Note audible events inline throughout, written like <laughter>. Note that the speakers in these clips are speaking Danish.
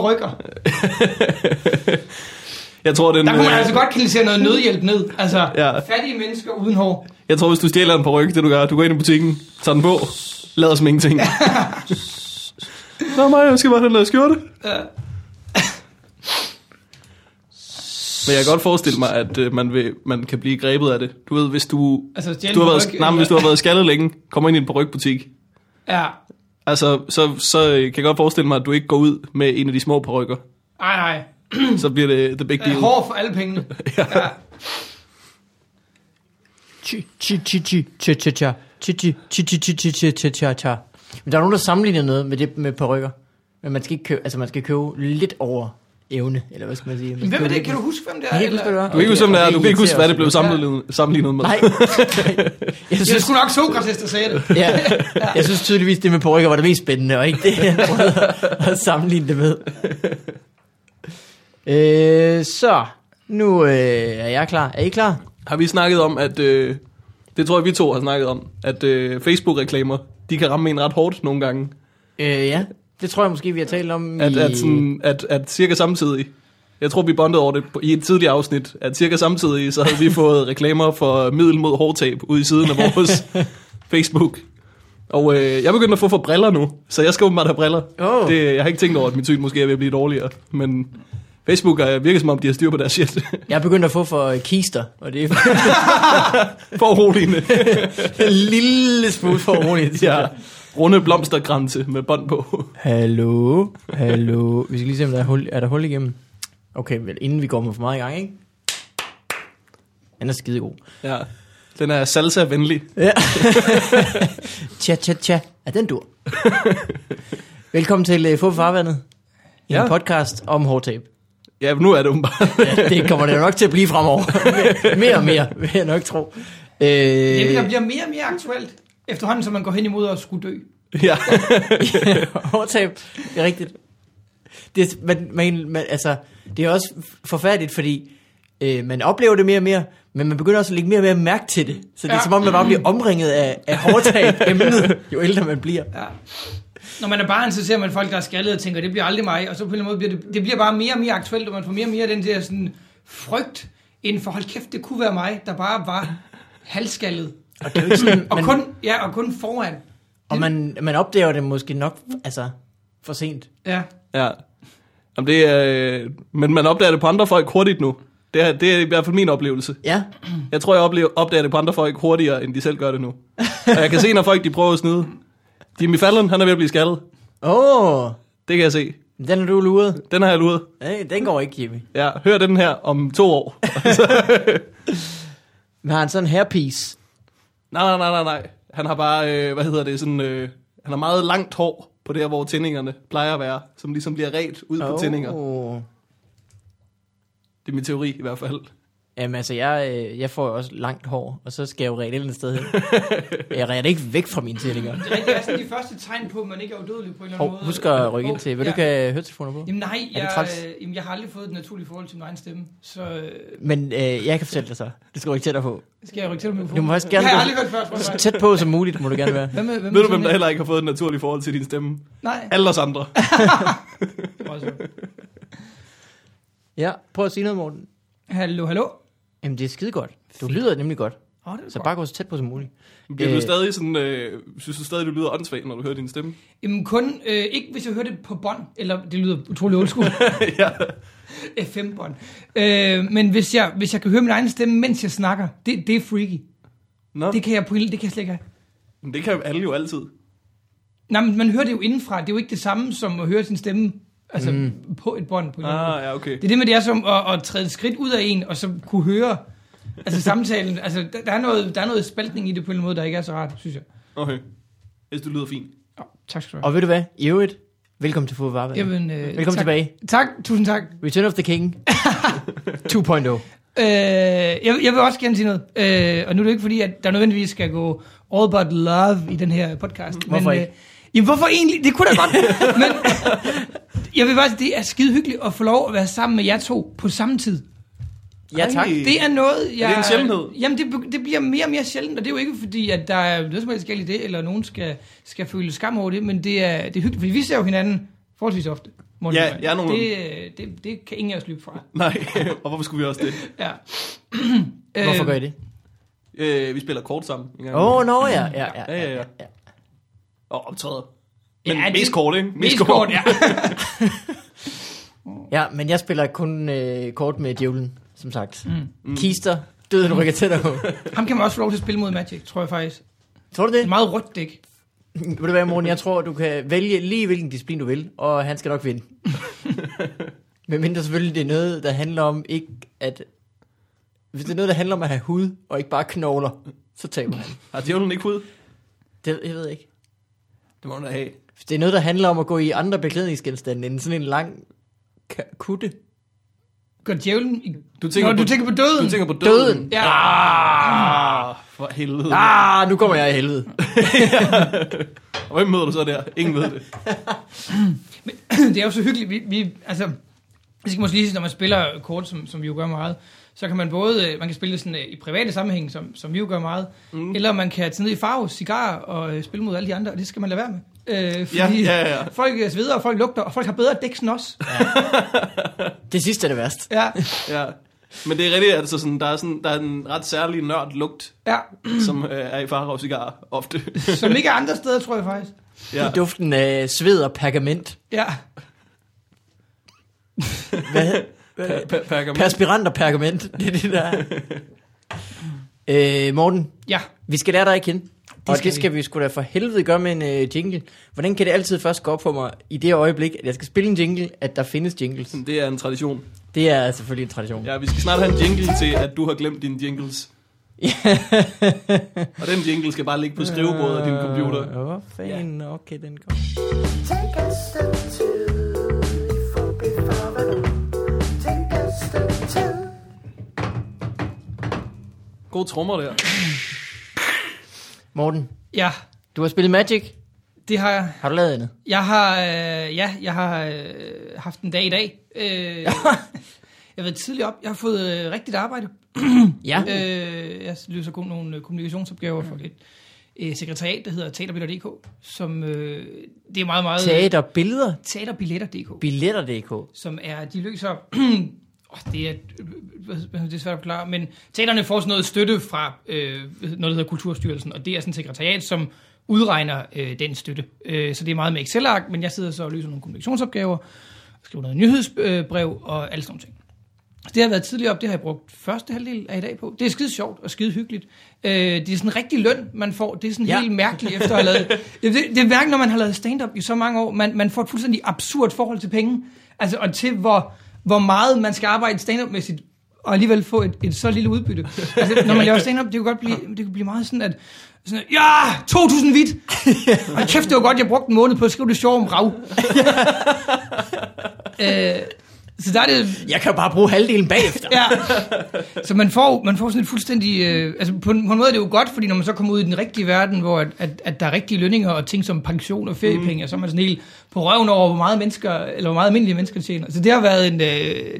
på rykker. <laughs> Jeg tror, den, Der kunne man øh, altså godt kanalisere noget nødhjælp ned. Altså, Ja. fattige mennesker uden hår. jeg tror, hvis du stjæler en på ryg, det du gør, du går ind i butikken, tager den på, lader som ingenting. <laughs> Nå mig, jeg skal bare have den der skjorte. Ja. Men jeg kan godt forestille mig, at øh, man, vil, man kan blive grebet af det. Du ved, hvis du, Altså, du har været, nej, hvis du har <laughs> været skaldet længe, kommer ind i en parykbutik, Ja. Altså, så, så øh, kan jeg godt forestille mig, at du ikke går ud med en af de små perukker. Nej, nej. <clears throat> så bliver det the big øh, deal. Hård for alle pengene. <laughs> ja. ja. Men der er nogen, der sammenligner noget med det med perukker. Men man skal ikke købe, altså man skal købe lidt over evne, eller hvad skal man sige? Man Hvem er det? Kan du huske, hvem det er? Jeg kan ikke huske, hvad det var. Du kan ikke huske, hvem det er. Du kan ikke huske, hvad det blev sammenlignet, sammenlignet med. Nej. jeg, <laughs> Jeg synes, skulle nok Sokrates, der sagde det. ja, <laughs> jeg synes tydeligvis, det med perukker var det mest spændende, og ikke det, jeg prøvede at sammenligne det med. Øh, så, nu øh, er jeg klar. Er I klar? Har vi snakket om, at... Øh, det tror jeg, vi to har snakket om, at øh, Facebook-reklamer, de kan ramme en ret hårdt nogle gange. Øh, ja, det tror jeg måske, vi har talt om At, i... at, sådan, at, at cirka samtidig, jeg tror, vi bondede over det i et tidligere afsnit, at cirka samtidig, så havde vi fået <laughs> reklamer for middel mod hårtab ude i siden af vores <laughs> Facebook. Og øh, jeg begynder at få for briller nu, så jeg skal åbenbart have briller. Åh. Det, jeg har ikke tænkt over, at mit syn måske er ved at blive dårligere, men Facebook er, virker som om, de har styr på deres shit. Jeg er begyndt at få for øh, kister, og det er <laughs> for en lille smule for roligt. ja. Runde blomsterkranse med bånd på. Hallo, hallo. Vi skal lige se, om der er hul, er der hul igennem. Okay, vel, inden vi går med for meget i gang, ikke? Den er skidegod. Ja. Den er salsa-venlig. Ja. <laughs> tja, tja, tja. Er den dur? Velkommen til uh, Få Farvandet. En Ja. podcast om hårtab. Ja, nu er det åbenbart. Ja, det kommer det jo nok til at blive fremover. mere, mere og mere, vil jeg nok tro. Øh, Jamen, der bliver mere og mere aktuelt, efterhånden som man går hen imod at skulle dø. ja. <laughs> Hårtab, det er rigtigt. Det, er- man, man, man, altså, det er også forfærdeligt, fordi øh, man oplever det mere og mere, men man begynder også at lægge mere og mere mærke til det. Så det er Ja. som om, man bare bliver omringet af, af hårtab emnet, <laughs> jo ældre man bliver. Ja. Når man er barn, så ser man folk, der er skaldet og tænker, det bliver aldrig mig. Og så på en eller anden måde bliver det, det bliver bare mere og mere aktuelt, og man får mere og mere den der sådan, frygt inden for, hold kæft, det kunne være mig, der bare var halvskaldet. Og det er jo ikke sådan, <laughs> Og man, kun, ja, og kun foran. og man, man opdager det måske nok altså, for sent. Ja. ja. Jamen, det er, øh, men man opdager det på andre folk hurtigt nu. Det er, det er i hvert fald min oplevelse. Ja, Jeg tror, jeg oplever, opdager det på andre folk hurtigere, end de selv gør det nu. Og jeg kan se, når folk de prøver at snyde. Jimmy Fallon, han er ved at blive skaldet. åh, oh, Det kan jeg se. den er du luret. Den har jeg luret. Hey, den går ikke, Jimmy. Ja, hør den her om to år. <laughs> Men har han sådan en hairpiece? Nej, nej, nej, nej, nej. Han har bare, øh, hvad hedder det, sådan, øh, han har meget langt hår på der, hvor tændingerne plejer at være, som ligesom bliver ret ud på tændinger. Det er min teori i hvert fald. Jamen altså, jeg, øh, jeg får jo også langt hår, og så skal jeg jo ræde et eller andet sted hen. jeg ræder ikke væk fra mine tændinger. Det er, det er sådan de første tegn på, at man ikke er udødelig på en eller anden Hov, måde. husk at rykke ind til. Vil du ikke have høretelefoner på? Jamen nej, jeg, øh, jamen, jeg har aldrig fået et naturligt forhold til min egen stemme. Så øh, Men øh, jeg kan fortælle dig så. Det skal du ikke tættere på. skal jeg rykke til dig med Du må faktisk gerne har jeg gå- aldrig hørt før, tror jeg. Så tæt på som muligt må du gerne være. Hvad med Ved du, hvem der heller ikke har fået et naturligt forhold til din stemme? Nej. Alle os andre. <laughs> Også. Ja, prøv at sige noget, Morten. Hallo, hallo. Jamen, det er skide godt. Du lyder nemlig godt. Oh, det Så bare gå så tæt på som muligt. Bliver du Øh. stadig sådan, øh, synes du stadig, du lyder åndssvagt, når du hører din stemme? Jamen kun, øh, ikke hvis jeg hører det på bånd, eller det lyder utrolig old school, <laughs> ja. FM-bånd. Øh, men hvis jeg, hvis jeg kan høre min egen stemme, mens jeg snakker, det, det er freaky. Nå, Det kan jeg på det kan jeg slet ikke have. men det kan alle jo altid. Nej, men man hører det jo indenfra. Det er jo ikke det samme som at høre sin stemme altså mm. på et bånd. På. Ah, ja, okay. Det er det med, det er som at, at træde et skridt ud af en, og så kunne høre altså samtalen. <laughs> Altså, der, der, er noget, der er noget spaltning i det på en måde, der ikke er så rart, synes jeg. Okay. Hvis du lyder fint. Oh, tak skal du have. Og ved du hvad? I øvrigt, velkommen til Varvand. Jamen, øh, Velkommen tak. tilbage. Tak, tusind tak. Return of the King <laughs> 2.0. Øh, jeg, jeg vil også gerne sige noget. Øh, og nu er det ikke fordi, at der nødvendigvis skal gå all but love i den her podcast. Hvorfor men, ikke? Øh, jamen hvorfor egentlig? Det kunne da godt. <laughs> men jeg vil bare sige, det er skide hyggeligt at få lov at være sammen med jer to på samme tid. Ja, tak. Det er noget, jeg... det en sjældenhed? Jamen, det, det bliver mere og mere sjældent, og det er jo ikke fordi, at der er noget som helst galt i det, eller nogen skal, skal føle skam over det, men det er, det er hyggeligt, fordi vi ser jo hinanden forholdsvis ofte, Morten Ja, jeg er nogle- det, øh, det, det kan ingen af os løbe fra. <laughs> Nej, og hvorfor skulle vi også det? <laughs> Ja. <clears throat> Hvorfor gør I det? Øh, vi spiller kort sammen. Åh, oh, imellem. no, ja, ja, ja. Ja, ja, ja. Og optræder. Men Ja, det- mest kort, ikke? Mest kort, ja. <laughs> Ja, men jeg spiller kun øh, kort med djævlen, som sagt. Mm. Kister, døden rykker tættere på. <laughs> Ham kan man også få lov til at spille mod Magic, tror jeg faktisk. Tror du Det er det? et meget rødt dæk. <laughs> Ved du hvad, Morten, jeg tror, du kan vælge lige hvilken disciplin du vil, og han skal nok vinde. Men mindre selvfølgelig, det er noget, der handler om ikke at... Hvis det er noget, der handler om at have hud, og ikke bare knogler, så taber han. Har djævlen ikke hud? Det, jeg ved ikke. Det må hun da have. Det er noget, der handler om at gå i andre beklædningsgenstande, end sådan en lang kutte. Går djævlen i... Du tænker, Nå, på, du tænker på døden. du tænker på døden. Døden. Ja. Ah, for helvede. Ah. Nu kommer jeg i helvede. <laughs> Og hvem møder du så der? Ingen ved det. <clears throat> det er jo så hyggeligt. Vi, vi, altså, det skal måske lige sige, når man spiller kort, som, som vi jo gør meget, så kan man både, øh, man kan spille det sådan øh, i private sammenhæng, som, som vi jo gør meget, mm. eller man kan tage ned i farve, cigar og øh, spille mod alle de andre, og det skal man lade være med. Øh, fordi Ja, ja, ja. folk øh, sveder, og folk lugter, og folk har bedre dæk end os. Det sidste er det værst. Ja, Ja. Men det er rigtigt, altså sådan, der er, sådan, der er en ret særlig nørd lugt, ja. som øh, er i Farag cigar ofte. <laughs> Som ikke er andre steder, tror jeg faktisk. ja. Ja. Duften af sved og pergament. Ja. <laughs> Hvad? Pa- pa- pergament. Perspirant og pergament. <laughs> Det er det der. øh, Morten, Ja. vi skal lære dig at kende. Og skal det skal vi sgu da for helvede gøre med en øh, jingle. Hvordan kan det altid først gå op for mig i det øjeblik, at jeg skal spille en jingle, at der findes jingles? Det er en tradition. Det er selvfølgelig en tradition. Ja, vi skal snart have en jingle til, at du har glemt dine jingles. <laughs> Og den jingle skal bare ligge på skrivebordet af din computer. Øh, Hvor fanden? Okay, den går. Take a step two. Gode trommer der. Morten, Ja, du har spillet Magic. det har jeg. Har du lavet andet? Jeg har, øh, ja, jeg har øh, haft en dag i dag. Øh, <laughs> jeg har været tidligt op. Jeg har fået øh, rigtigt arbejde. <clears throat> Ja. Øh, jeg løser kun nogle øh, kommunikationsopgaver for et øh, sekretariat, der hedder teaterbilletter.dk, som øh, det er meget, meget... Teater, billeder, Teaterbilletter.dk, billetter.dk. som er, de løser... <clears throat> oh, det, er, hvad- det er svært at forklare, men teaterne får sådan noget støtte fra øh, noget, der hedder Kulturstyrelsen, og det er sådan et sekretariat, som udregner øh, den støtte. Øh, så det er meget med Excel-ark, men jeg sidder så og løser nogle kommunikationsopgaver, skriver noget nyhedsbrev og alle sådan nogle ting. Så det har været tidligere op, det har jeg brugt første halvdel af i dag på. Det er skide sjovt og skide hyggeligt. Øh, det er sådan en rigtig løn, man får. Det er sådan Ja. helt mærkeligt efter at have lavet... Det, <laughs> det, det er mærkeligt, når man har lavet stand-up i så mange år. Man, man får et fuldstændig absurd forhold til penge. Altså, og til hvor, hvor meget man skal arbejde stand-up-mæssigt, og alligevel få et, et så lille udbytte. Altså, når man laver stand-up, det kan godt blive, det kan blive meget sådan, at sådan, at, ja, 2.000 hvidt! Og kæft, det var godt, jeg brugte en måned på at skrive det sjov om rav. <laughs> øh, så der er det, Jeg kan jo bare bruge halvdelen bagefter. <laughs> Ja. Så man får, man får sådan et fuldstændig... Øh, altså på en, på en måde er det jo godt, fordi når man så kommer ud i den rigtige verden, hvor at, at, at der er rigtige lønninger og ting som pension og feriepenge, mm. så er man sådan helt på røven over, hvor meget mennesker, eller hvor meget almindelige mennesker tjener. Så det har været, en, øh,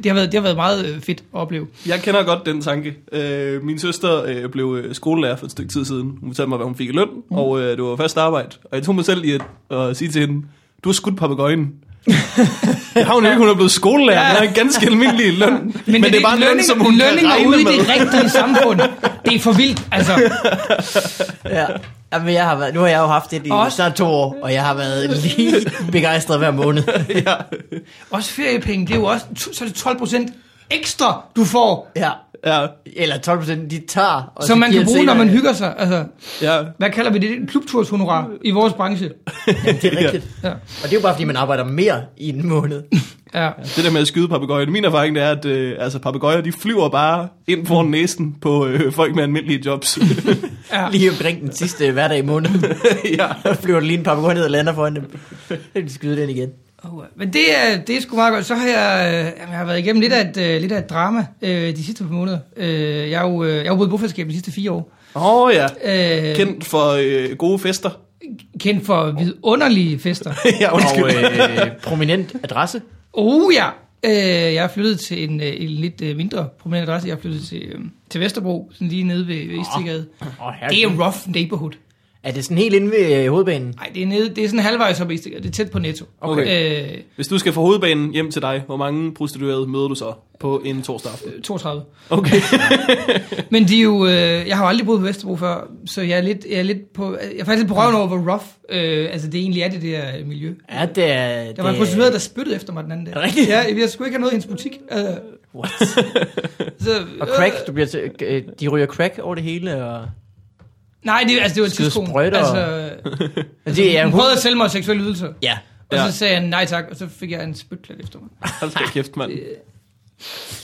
det har været, det har været meget øh, fedt at opleve. Jeg kender godt den tanke. Øh, min søster øh, blev øh, skolelærer for et stykke tid siden. Hun fortalte mig, hvad hun fik i løn, mm. og øh, det var fast arbejde. Og jeg tog mig selv i at, at sige til hende, du har skudt papegøjen. Det har hun jo ikke, hun er blevet skolelærer. Ja. Ja. Hun har en ganske almindelig løn. Men, Men det, er bare en løn, som hun kan lønninger regne ude med. i det rigtige samfund. Det er for vildt, altså. Ja. Jamen, jeg har været, nu har jeg jo haft det i Også- snart to år, og jeg har været lige begejstret hver måned. ja. Også feriepenge, det er jo også, så er det 12 procent ekstra, du får, Ja. Ja, Eller 12 procent, de tager. Og så som man kan bruge, når man hygger sig. Altså, ja. hvad kalder vi det? En klubturshonorar i vores branche. <laughs> Jamen, det er rigtigt. Ja. Og det er jo bare, fordi man arbejder mere i en måned. Ja. Det der med at skyde papegøjer. Min erfaring det er, at øh, altså, papegøjer de flyver bare ind foran næsen på øh, folk med almindelige jobs. <laughs> ja. Lige omkring den sidste hverdag i måneden. <laughs> ja. Flyver lige en papegøje ned og lander foran dem. Så kan de skyde den igen. Oh, men det er, det er sgu meget godt. Så har jeg, øh, jeg har været igennem lidt af et, øh, lidt af et drama øh, de sidste par måneder. Øh, jeg har jo øh, jeg har boet i bofællesskab de sidste fire år. Åh oh, ja. Øh, Kendt for øh, gode fester. kendt for vidunderlige fester. <laughs> ja, undskyld. Og øh, prominent adresse. Oh ja! Øh, jeg er flyttet til en, en lidt mindre prominent adresse. Jeg er flyttet til, øh, til Vesterbro, sådan lige nede ved, ved Istegade. Oh, Det er en rough neighborhood. Er det sådan helt inde ved øh, hovedbanen? Nej, det er, nede, det er sådan halvvejs op i Istegade. Det er tæt på Netto. Okay. Øh, Hvis du skal fra hovedbanen hjem til dig, hvor mange prostituerede møder du så på en torsdag aften? 32. Okay. <laughs> Men de er jo, øh, jeg har jo aldrig boet på Vesterbro før, så jeg er lidt, jeg er lidt på, jeg er faktisk lidt på røven over, hvor rough, øh, altså det egentlig er det der miljø. Ja, det er... Der var en prostitueret, der spyttede efter mig den anden dag. Er det rigtigt? Ja, jeg skulle ikke have noget i hendes butik. Øh, What? <laughs> så, Og crack, du bliver til, øh, de ryger crack over det hele, og... Nej, det, altså, det var et Skyde tidspunkt. sprøjter og- Altså, <laughs> Altså, det er hun prøvede at sælge mig seksuelle ydelser. Ja. Og Ja. så sagde jeg nej tak, og så fik jeg en spytklat efter mig. <laughs> Hold da kæft, mand. Det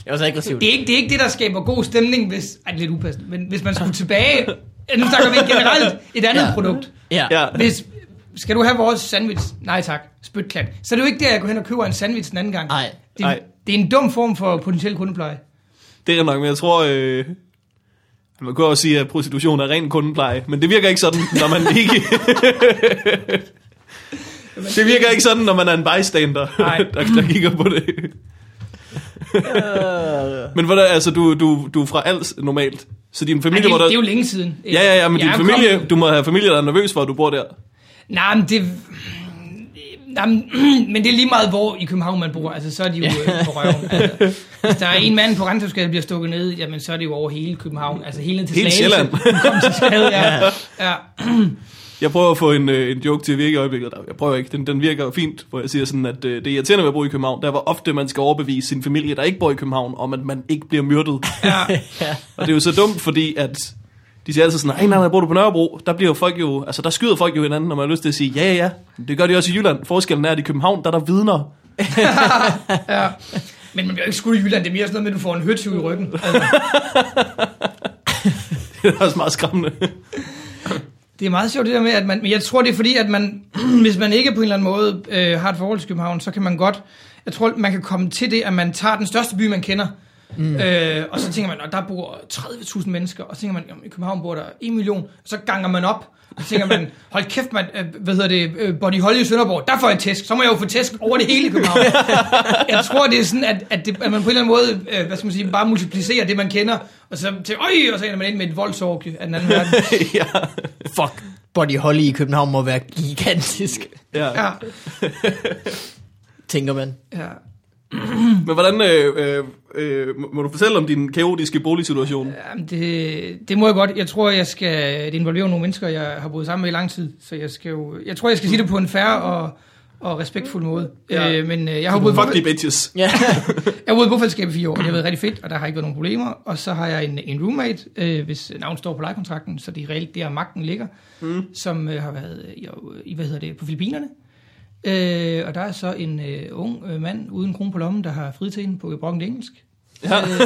er også aggressivt. Det er ikke det, er ikke det der skaber god stemning, hvis... Ej, det er lidt upassende, men hvis man skulle tilbage... Nu snakker vi generelt et andet Ja. produkt. Ja. Ja. Hvis, skal du have vores sandwich? Nej tak, spytklat. Så er det jo ikke der, jeg går hen og køber en sandwich den anden gang. Nej. Det, Nej. det er en dum form for potentiel kundepleje. Det er nok, men jeg tror... Øh, man kan også sige, at prostitution er ren kundepleje, men det virker ikke sådan, når man ikke... <laughs> det virker ikke sådan, når man er en bystander, Nej. <laughs> der, der kigger på det. men hvordan, altså, du, du, du er fra Als normalt, så din Ej, familie det, må er, der... det er jo længe siden. Ja, ja, ja, men Jeg din familie, kommet- du må have familie, der er nervøs for, at du bor der. Nej, men det... Nej, <clears throat> men, det er lige meget, hvor i København man bor. Altså, så er de jo øh, på røven. <laughs> Altså, hvis der er en mand på Randhavsgade, der bliver stukket ned, jamen, så er det jo over hele København. Altså, hele til Hele Slagelse. Sjælland. Kom til skade, <laughs> ja. ja. Jeg prøver at få en, øh, en joke til at virke i øjeblikket. Jeg prøver ikke, den, den virker fint, hvor jeg siger sådan, at øh, det er irriterende ved at bo i København. Der var ofte, man skal overbevise sin familie, der ikke bor i København, om at man ikke bliver myrdet. ja. <laughs> Og det er jo så dumt, fordi at de siger altid sådan, nej, nej, nej, bor du på Nørrebro? Der bliver folk jo, altså der skyder folk jo hinanden, når man har lyst til at sige, ja, ja, ja. Det gør de også i Jylland. Forskellen er, at i København, der er der vidner. <laughs> ja. Men man bliver jo ikke skudt i Jylland. Det er mere sådan noget med, at du får en høtyv i ryggen. Altså, <laughs> Det er også meget skræmmende. det er meget sjovt det der med, at man... Men jeg tror, det er fordi, at man... <clears throat> hvis man ikke på en eller anden måde øh, har et forhold til København, så kan man godt... Jeg tror, man kan komme til det, at man tager den største by, man kender, Mm. Øh, og så tænker man, at der bor 30.000 mennesker, og så tænker man, jamen, i København bor der 1 million, og så ganger man op, og så tænker man, <laughs> hold kæft, man, øh, hvad hedder det, øh, Body Holly i Sønderborg, der får jeg tæsk, så må jeg jo få tæsk over det hele i København. <laughs> jeg tror, det er sådan, at, at, det, at man på en eller anden måde, øh, hvad skal man sige, bare multiplicerer det, man kender, og så til, øj, og så ender man ind med et voldsorgie af den anden verden. <laughs> ja. Fuck, Body Holly i København må være gigantisk, ja. Ja, tænker man. ja. <clears throat> Men hvordan, øh, øh, øh, må- må du fortælle om din kaotiske boligsituation? Jamen, det, det må jeg godt. Jeg tror, jeg skal det involverer nogle mennesker, jeg har boet sammen med i lang tid. Så jeg skal jo, jeg tror, jeg skal sige det på en fair og, og respektfuld måde. Ja. Øh, men øh, jeg har boet, Fuck i de bitches. <laughs> Ja. jeg har boet i bofællesskab i fire år, og det har været rigtig fedt, og der har ikke været nogen problemer. Og så har jeg en, en roommate, øh, hvis navn står på lejekontrakten, så det er reelt der, magten ligger, mm. som øh, har været i, i, hvad hedder det, på Filippinerne. Øh, og der er så en øh, ung øh, mand uden kron på lommen, der har hende på brokken engelsk. Ja. Øh,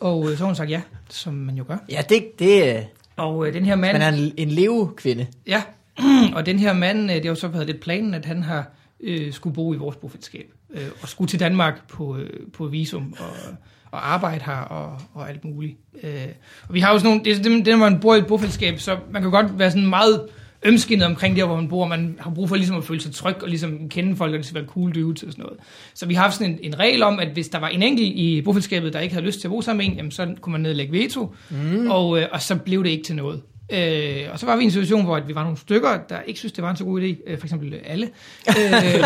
og øh, så har hun sagt ja, som man jo gør. ja, det, det er... Og øh, den her mand... Man er en, en levekvinde. Ja, <clears throat> og den her mand, øh, det har jo så været lidt planen, at han har øh, skulle bo i vores bofællesskab. Øh, og skulle til Danmark på, øh, på visum og, og arbejde her og, og alt muligt. Øh, og vi har jo sådan nogle, det er det, det, når man bor i et bofællesskab, så man kan godt være sådan meget ømskinnet omkring der, hvor man bor. Man har brug for ligesom at føle sig tryg og ligesom kende folk, og det skal være cool dudes og sådan noget. Så vi har haft sådan en, en regel om, at hvis der var en enkelt i bofællesskabet, der ikke havde lyst til at bo sammen med en, jamen, så kunne man nedlægge veto, mm. og, øh, og så blev det ikke til noget. Øh, og så var vi i en situation, hvor at vi var nogle stykker, der ikke synes det var en så god idé. Øh, for eksempel alle. Øh,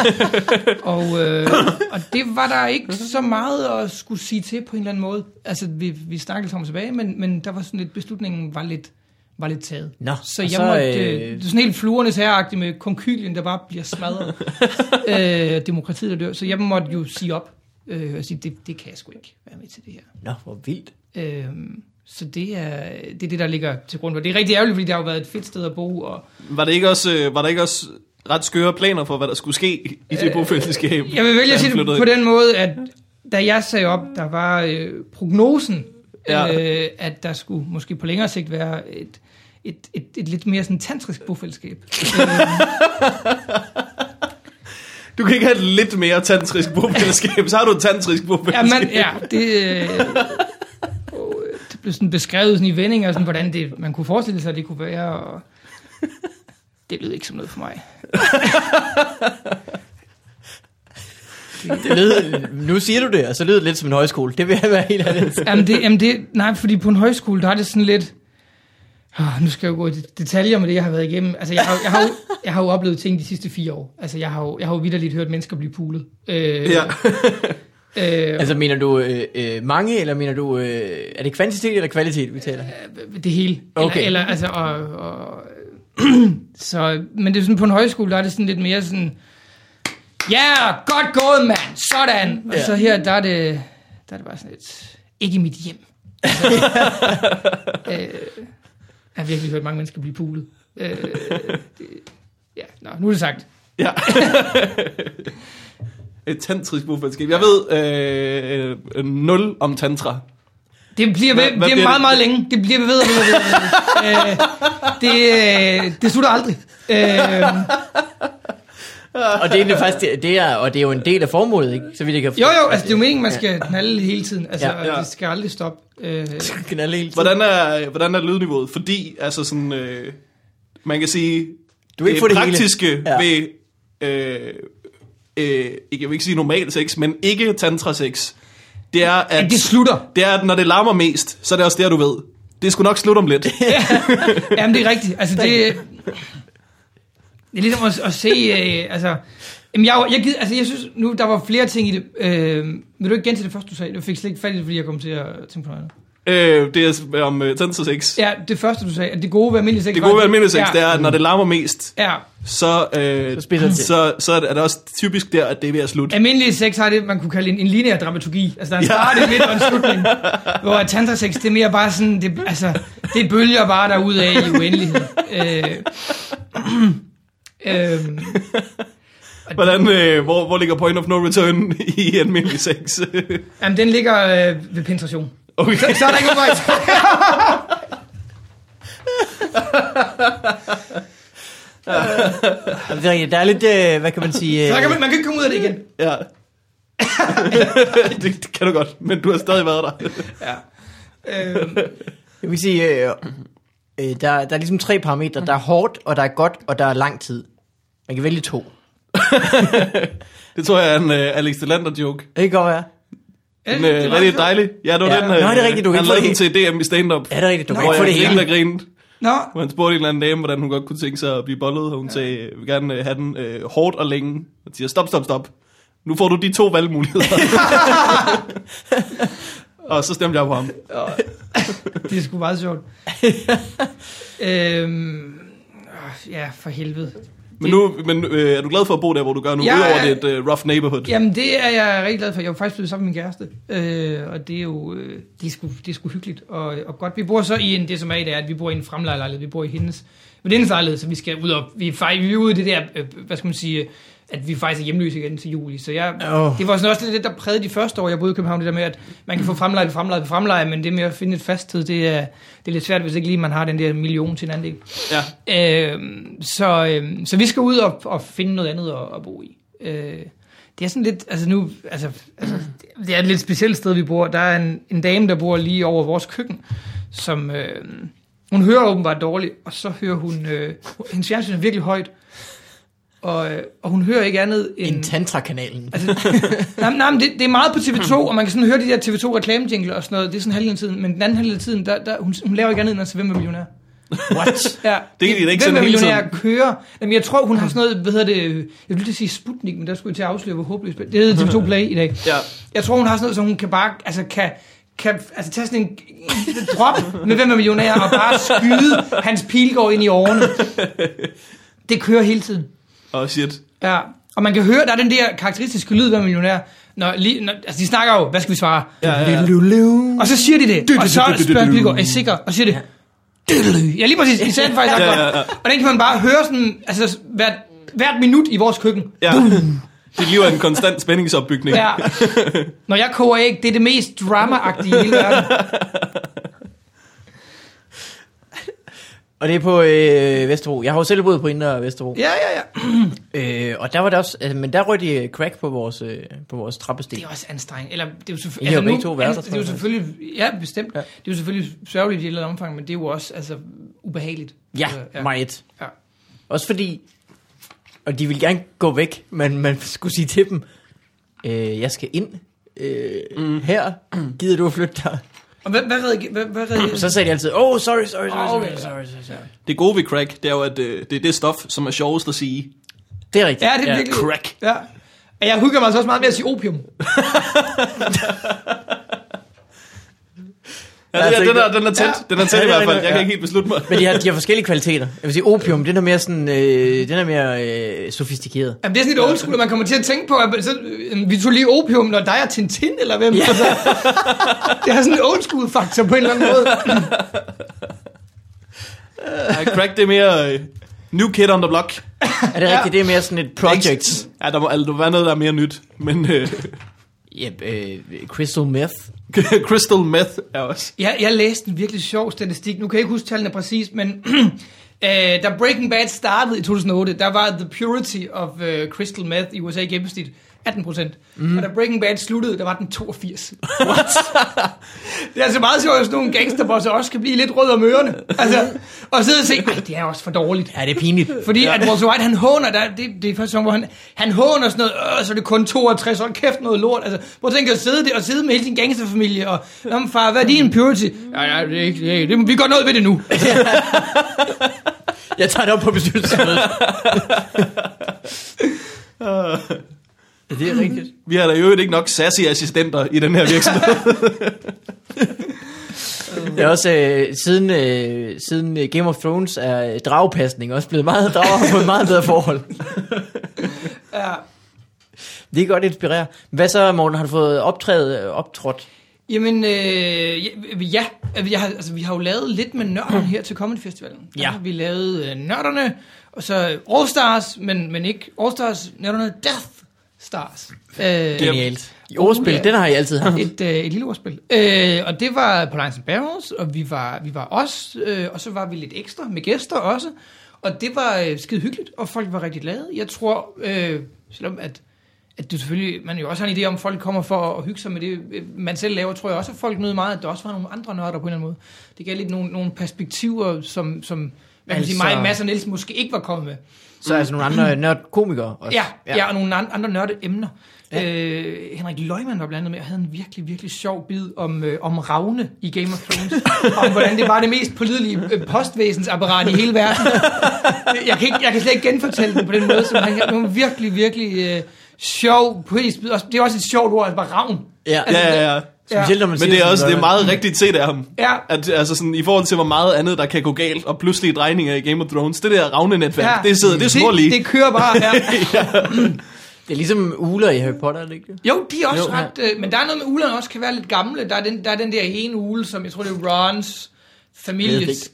og, øh, og det var der ikke så meget at skulle sige til på en eller anden måde. Altså, vi, vi snakkede om tilbage, men, men der var sådan lidt, beslutningen var lidt, var lidt taget. Nå, Så jeg så, måtte, øh, øh, det er sådan helt fluernes herreagtigt med konkylien, der bare bliver smadret. <laughs> øh, demokratiet der dør. Så jeg måtte jo sige op øh, og sige, det, det kan jeg sgu ikke være med til det her. Nå, hvor vildt. Øhm, så det er, det er det, der ligger til grund. Og det er rigtig ærgerligt, fordi det har jo været et fedt sted at bo. Og Var det ikke også, øh, var der ikke også ret skøre planer for, hvad der skulle ske i det bofællesskab? jeg vil vælge at sige det på den måde, at da jeg sagde op, der var øh, prognosen, Ja. ja. øh, at der skulle måske på længere sigt være et, et, et, et lidt mere sådan tantrisk bofællesskab. <laughs> Du kan ikke have et lidt mere tantrisk bofællesskab, så har du et tantrisk ja, bofællesskab. man, ja, det, øh, det blev sådan beskrevet sådan i vendinger, sådan, hvordan det, man kunne forestille sig, at det kunne være. Og det lød ikke som noget for mig. Det lød, nu siger du det, og så lyder det lidt som en højskole. Det vil jeg være helt ærlig. Jamen det, jamen det, nej, fordi på en højskole, der er det sådan lidt, Oh, nu skal jeg jo gå i det- detaljer med det, jeg har været igennem. Altså, jeg har, jeg har, jo, <laughs> jeg har jo oplevet ting de sidste fire år. Altså, jeg har jo, jeg har jo vidderligt hørt mennesker blive pulet. Øh, Ja. <laughs> øh, Altså mener du øh, øh, mange, eller mener du, øh, er det kvantitet eller kvalitet, vi taler? det hele. Okay. Eller, eller altså, og, og, <clears throat> så, men det er sådan, på en højskole, der er det sådan lidt mere sådan, ja, yeah, godt gået, mand, sådan. Og Ja. så her, der er det, der er det bare sådan lidt, ikke i mit hjem. Altså, <laughs> øh, jeg har virkelig hørt mange mennesker blive pulet. Øh, det, ja, nå, nu er det sagt. Ja. <laughs> Et tantrisk bofællesskab. Jeg ved øh, øh, nul om tantra. Det bliver, Hvad- ved, hvad det bliver meget, meget længe. Det bliver ved og ved ved. ved. øh, det, øh, det slutter aldrig. Øh, Og det er egentlig faktisk, det, det er, og det er jo en del af formålet, ikke? Så vidt jeg kan jo, jo, altså det er jo meningen, man skal knalde hele tiden. Altså, Ja. ja, Ja. det skal aldrig stoppe. Øh, <laughs> Knalde hele tiden. Hvordan er, hvordan er lydniveauet? Fordi, altså sådan, øh, man kan sige, Du ikke det det praktiske Ja. ja. ved, øh, øh, jeg vil ikke sige normal sex, men ikke tantra sex, det er, at, at det slutter. det er, at når det larmer mest, så er det også der, du ved. Det skulle nok slutte om lidt. <laughs> Jamen, det er rigtigt. Altså, det, det er ligesom at, at se... Øh, altså, jamen, jeg, jeg, jeg, altså, jeg synes nu, der var flere ting i det. Øh, vil du ikke gentage det første, du sagde? Du fik slet ikke fat i det, fordi jeg kom til at tænke på noget andet. øh, det er om øh, tantra sex. Ja, det første, du sagde. At det gode ved almindelig sex... Det gode ved almindelig sex, ja, det er, at når det larmer mest, Ja, så, øh, Så det så, så er det også typisk der, at det er ved at slutte. almindelig sex har det, man kunne kalde en, en lineær dramaturgi. Altså, der er en Ja. start, en midt og en slutning. <laughs> Hvor tantra sex, det er mere bare sådan... Det, altså, det bølger bare derudad i uendelighed. Øh, <clears throat> øh, <laughs> Hvordan, øh, hvor, hvor ligger point of no return <laughs> i almindelig sex? <laughs> jamen, den ligger øh, ved penetration. okay. Så, så er der ikke nogen vej. Er. Der er lidt, øh, hvad kan man sige... Så Øh, kan man, man kan ikke komme ud af det igen. Ja. det, det kan du godt, men du har stadig været der. Ja. Øh, jeg vil sige, øh, øh, der, der er ligesom tre parametre. Der er hårdt, og der er godt, og der er lang tid. Man kan vælge to. <laughs> Det tror jeg er en uh, Alex Delander joke. Det kan godt være. Den, uh, rigtig dejlig. Ja, det var Ja. den. Nå, det er rigtigt, du kan han lavede det den til DM i stand-up. Ja, det er rigtigt. Du kan Hvor ikke få det jeg hele. grinede og grinede. Nå, Hvor han spurgte en eller anden dame, hvordan hun godt kunne tænke sig at blive bollet, og hun ja. sagde, jeg vil gerne uh, have den uh, hårdt og længe. Og siger, stop, stop, stop. Nu får du de to valgmuligheder. <laughs> <laughs> og så stemte jeg på ham. det er sgu meget sjovt. <laughs> øhm, ja, for helvede. Men, nu, men øh, er du glad for at bo der, hvor du gør nu, Ja, udover ja. det er et uh, rough neighborhood? Jamen, det er jeg rigtig glad for. Jeg er faktisk blevet sammen med min kæreste. Øh, og det er jo øh, det er sgu, det er sgu hyggeligt og, og godt. Vi bor så i en, det som er i det er, at vi bor i en fremlejelejlighed. Vi bor i hendes, med hendes lejlighed, så vi skal ud og, vi er, vi er ude i det der, øh, hvad skal man sige, at vi faktisk er hjemløse igen til juli. Så jeg, Åh. det var sådan også det, der prægede de første år, jeg boede i København, det der med, at man kan få fremleje på fremleje på fremleje, men det med at finde et fast sted, det er, det er lidt svært, hvis ikke lige man har den der million til en anden del. Ja. Øh, så, øh, så vi skal ud og, og finde noget andet at, at bo i. Øh, det er sådan lidt, altså nu, altså, altså, det er et lidt specielt sted, vi bor. Der er en, en dame, der bor lige over vores køkken, som, øh, hun hører åbenbart dårligt, og så hører hun, øh, hendes fjernsyn er virkelig højt, og, øh, og hun hører ikke andet end... En tantra-kanalen. Altså, <laughs> nej, nej, men det, det er meget på TV2, og man kan sådan høre de der TV2 reklamejingler og sådan noget. Det er sådan halvdelen af tiden. Men den anden halvdel af tiden, der, der, hun, hun laver ikke andet end at se, hvem er millionær. <laughs> What? Ja, Det kan de da ikke Hvem sende er hele millionær tiden. kører? Jamen, jeg tror, hun har sådan noget, hvad hedder det, jeg ville sige Sputnik, men der skulle jeg til at afsløre, hvor håbløst det Det hedder TV2 Play i dag. Ja. Jeg tror, hun har sådan noget, så hun kan bare, altså kan, kan altså tage sådan en en drop med hvem er millionær, og bare skyde hans pil går ind i årene. Det kører hele tiden. Oh shit. Ja, og man kan høre, der er den der karakteristiske lyd, hvem er millionær. Når, lige, når, altså de snakker jo, hvad skal vi svare? Ja, ja, ja. Og så siger de det, og så spørger Pilgaard, er I sikker? Og siger det, ja lige præcis, I sagde det faktisk ret Ja, ja, godt. ja. Og den kan man bare høre sådan, altså hvert, hvert minut i vores køkken. Ja. Dit liv er en konstant spændingsopbygning. Ja. Når jeg koger æg, det er det mest drama-agtige i hele verden. <laughs> Og det er på øh, Vesterbro. Jeg har jo selv boet på Indre Vesterbro. Ja, ja, ja. <clears throat> Øh, og der var det også, altså, men der røg de crack på vores, øh, på vores trappesten. Det er også anstrengende. Eller, det er jo selvfølgelig, har begge to været der, det er jo selvfølgelig, ja, bestemt. Ja. Ja. Det er jo selvfølgelig sørgeligt i et eller andet omfang, men det er jo også altså, ubehageligt. Ja, Altså, ja. meget. Ja. Også fordi, og de ville gerne gå væk, men man <laughs> skulle sige til dem, øh, jeg skal ind øh, mm. her, gider du at flytte dig? Og hvad, hvad, rediger, hvad, hvad rediger, Så sagde de altid, oh, sorry, sorry, sorry, sorry, sorry, sorry, sorry. Det gode ved crack, det er jo, at øh, det er det stof, som er sjovest at sige. Det er rigtigt. Ja, det er virkelig... Crack. Ja. Og jeg hygger mig altså også meget med at sige opium. <laughs> Ja, det, tænkt den, er, den er tæt. Ja. Den er tæt Ja, i er hvert fald. Jeg kan ja. ikke helt beslutte mig. Men de har, de har forskellige kvaliteter. Jeg vil sige, opium, den er mere sådan, øh, den er mere øh, sofistikeret. Jamen, det er sådan lidt old school, at man kommer til at tænke på, at så, øh, vi tog lige opium, når dig er Tintin, eller hvem? Ja. Altså, det har sådan en old school faktor på en eller anden måde. <laughs> Ja, crack, det er mere øh, new kid on the block. Er det rigtigt? Det er mere sådan et project. Ja, der må, altså, der må være noget, der er mere nyt. Men øh, Yep, øh, crystal meth. <laughs> crystal meth er også... Jeg, jeg læste en virkelig sjov statistik. Nu kan jeg ikke huske tallene præcis, men <clears throat> øh, da Breaking Bad startede i 2008, der var the purity of uh, crystal meth i USA gennemsnit 18 procent. Mm. Og da Breaking Bad sluttede, der var den 82. What? <laughs> det er altså meget sjovt, at sådan nogle gangsterbosser også kan blive lidt rød om ørerne. Altså, og sidde og se, "Ej, det er også for dårligt. Ja, det er pinligt. Fordi at Walter White, han håner, der, det, det er første gang, hvor han, han håner sådan noget, øh, så er det kun 62, hold kæft noget lort. Altså, hvor tænker at sidde der og sidde med hele sin gangsterfamilie, og, Nå, men far, hvad er din purity? Ja, ja, det er ikke, det er, det, vi gør noget ved det nu. <laughs> Jeg tager det op på bestyrelsesmødet. <laughs> ja, det er rigtigt. Vi har da øvrigt ikke nok sassy assistenter i den her virksomhed. <laughs> Det er også øh, siden, øh, siden øh, Game of Thrones er øh, dragpasning også blevet meget drager har fået meget bedre forhold. <laughs> ja. Det er godt inspirere. Hvad så, Morten? Har du fået optrædet, øh, optrådt? Jamen, øh, ja, ja jeg har, altså, vi har jo lavet lidt med nørderne her til Comedy Festivalen. Der Ja. har vi lavet øh, nørderne, og så All Stars, men, men ikke All Stars, nørderne Death Stars. Øh, Genialt. I ordspil, ja. den har I altid haft. et, øh, et lille ordspil. Øh, og det var på Lions and Barrels, og vi var, vi var os, øh, og så var vi lidt ekstra med gæster også. Og det var øh, skide hyggeligt, og folk var rigtig glade. Jeg tror, øh, selvom at, at det selvfølgelig, man jo også har en idé om, at folk kommer for at hygge sig med det, øh, man selv laver, tror jeg også, at folk nød meget, at der også var nogle andre nørder på en eller anden måde. Det gav lidt nogle, nogle perspektiver, som, som hvad kan man sige, Altså- mig, Mads og Niels måske ikke var kommet med. Så altså nogle andre nørd-komikere også. Ja, ja. ja og nogle an- andre nørde emner. Ja. Øh, Henrik Løgman var blandt andet med og havde en virkelig, virkelig sjov bid om, øh, om Ravne i Game of Thrones. <laughs> om hvordan det var det mest pålidelige øh, postvæsensapparat i hele verden. jeg, kan ikke, jeg kan slet ikke genfortælle den på den måde, som han det var en virkelig, virkelig øh, sjov. Også- Det er også et sjovt ord, altså bare ravn. ja. ja, ja, ja. Specielt når man Men det er også det er meget rigtigt set af ham. Ja. At, altså sådan, I forhold til, hvor meget andet, der kan gå galt, og pludselige drejninger i Game of Thrones, det der ravnenetværk, det sidder, det er små lige. Det, det kører bare, ja. <laughs> <clears throat> Det er ligesom uler i Harry Potter, er det ikke det? Jo, de er også Jo, jo, ja. ret... Øh, men der er noget med ulerne også kan være lidt gamle. Der er den, der, er den der ene ule, som jeg tror, det er Rons families...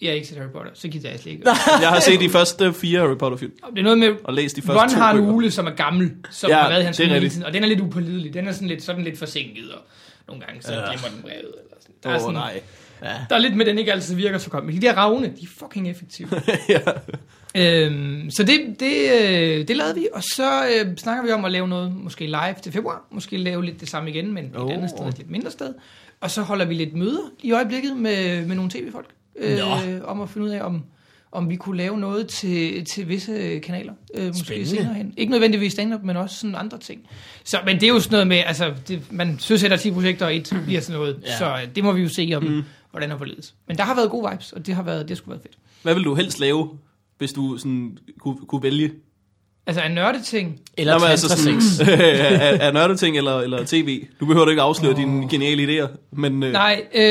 Jeg har ikke set Harry Potter, så gider jeg slet ikke. <laughs> Jeg har set de første fire Harry Potter-film, Det er noget med... og læst de første Ron to har en ule, som er gammel, som Ja, ja, har været i hans familie og den er lidt upålidelig. Den er sådan lidt, sådan lidt forsinket, og nogle gange så Ja. glemmer den brevet. Eller sådan. Der, er Åh, sådan, nej. Ja. der er lidt med, den ikke altid virker så godt. Men de der ravne, de er fucking effektive. <laughs> ja. Øhm, så det, det, øh, det lavede vi, og så øh, snakker vi om at lave noget, måske live til februar, måske lave lidt det samme igen, men oh. Oh. et andet sted, et lidt mindre sted. Og så holder vi lidt møder i øjeblikket med, med nogle tv-folk, øh, om at finde ud af, om, om vi kunne lave noget til, til visse kanaler, øh, måske Spændende. senere hen. Ikke nødvendigvis stand-up, men også sådan andre ting. Så, men det er jo sådan noget med, altså, det, man søsætter 10 projekter, og et <clears throat> bliver sådan noget, Ja. så øh, det må vi jo se om, mm. hvordan er forledes. Men der har været gode vibes, og det har været, det har sgu været fedt. Hvad vil du helst lave, hvis du sådan kunne, kunne vælge? Altså en nørdeting, Eller Nå, men tantra sådan, <laughs> er, er nørdeting eller, eller tv? Du behøver ikke afsløre oh. dine geniale idéer, men øh, Nej, øh,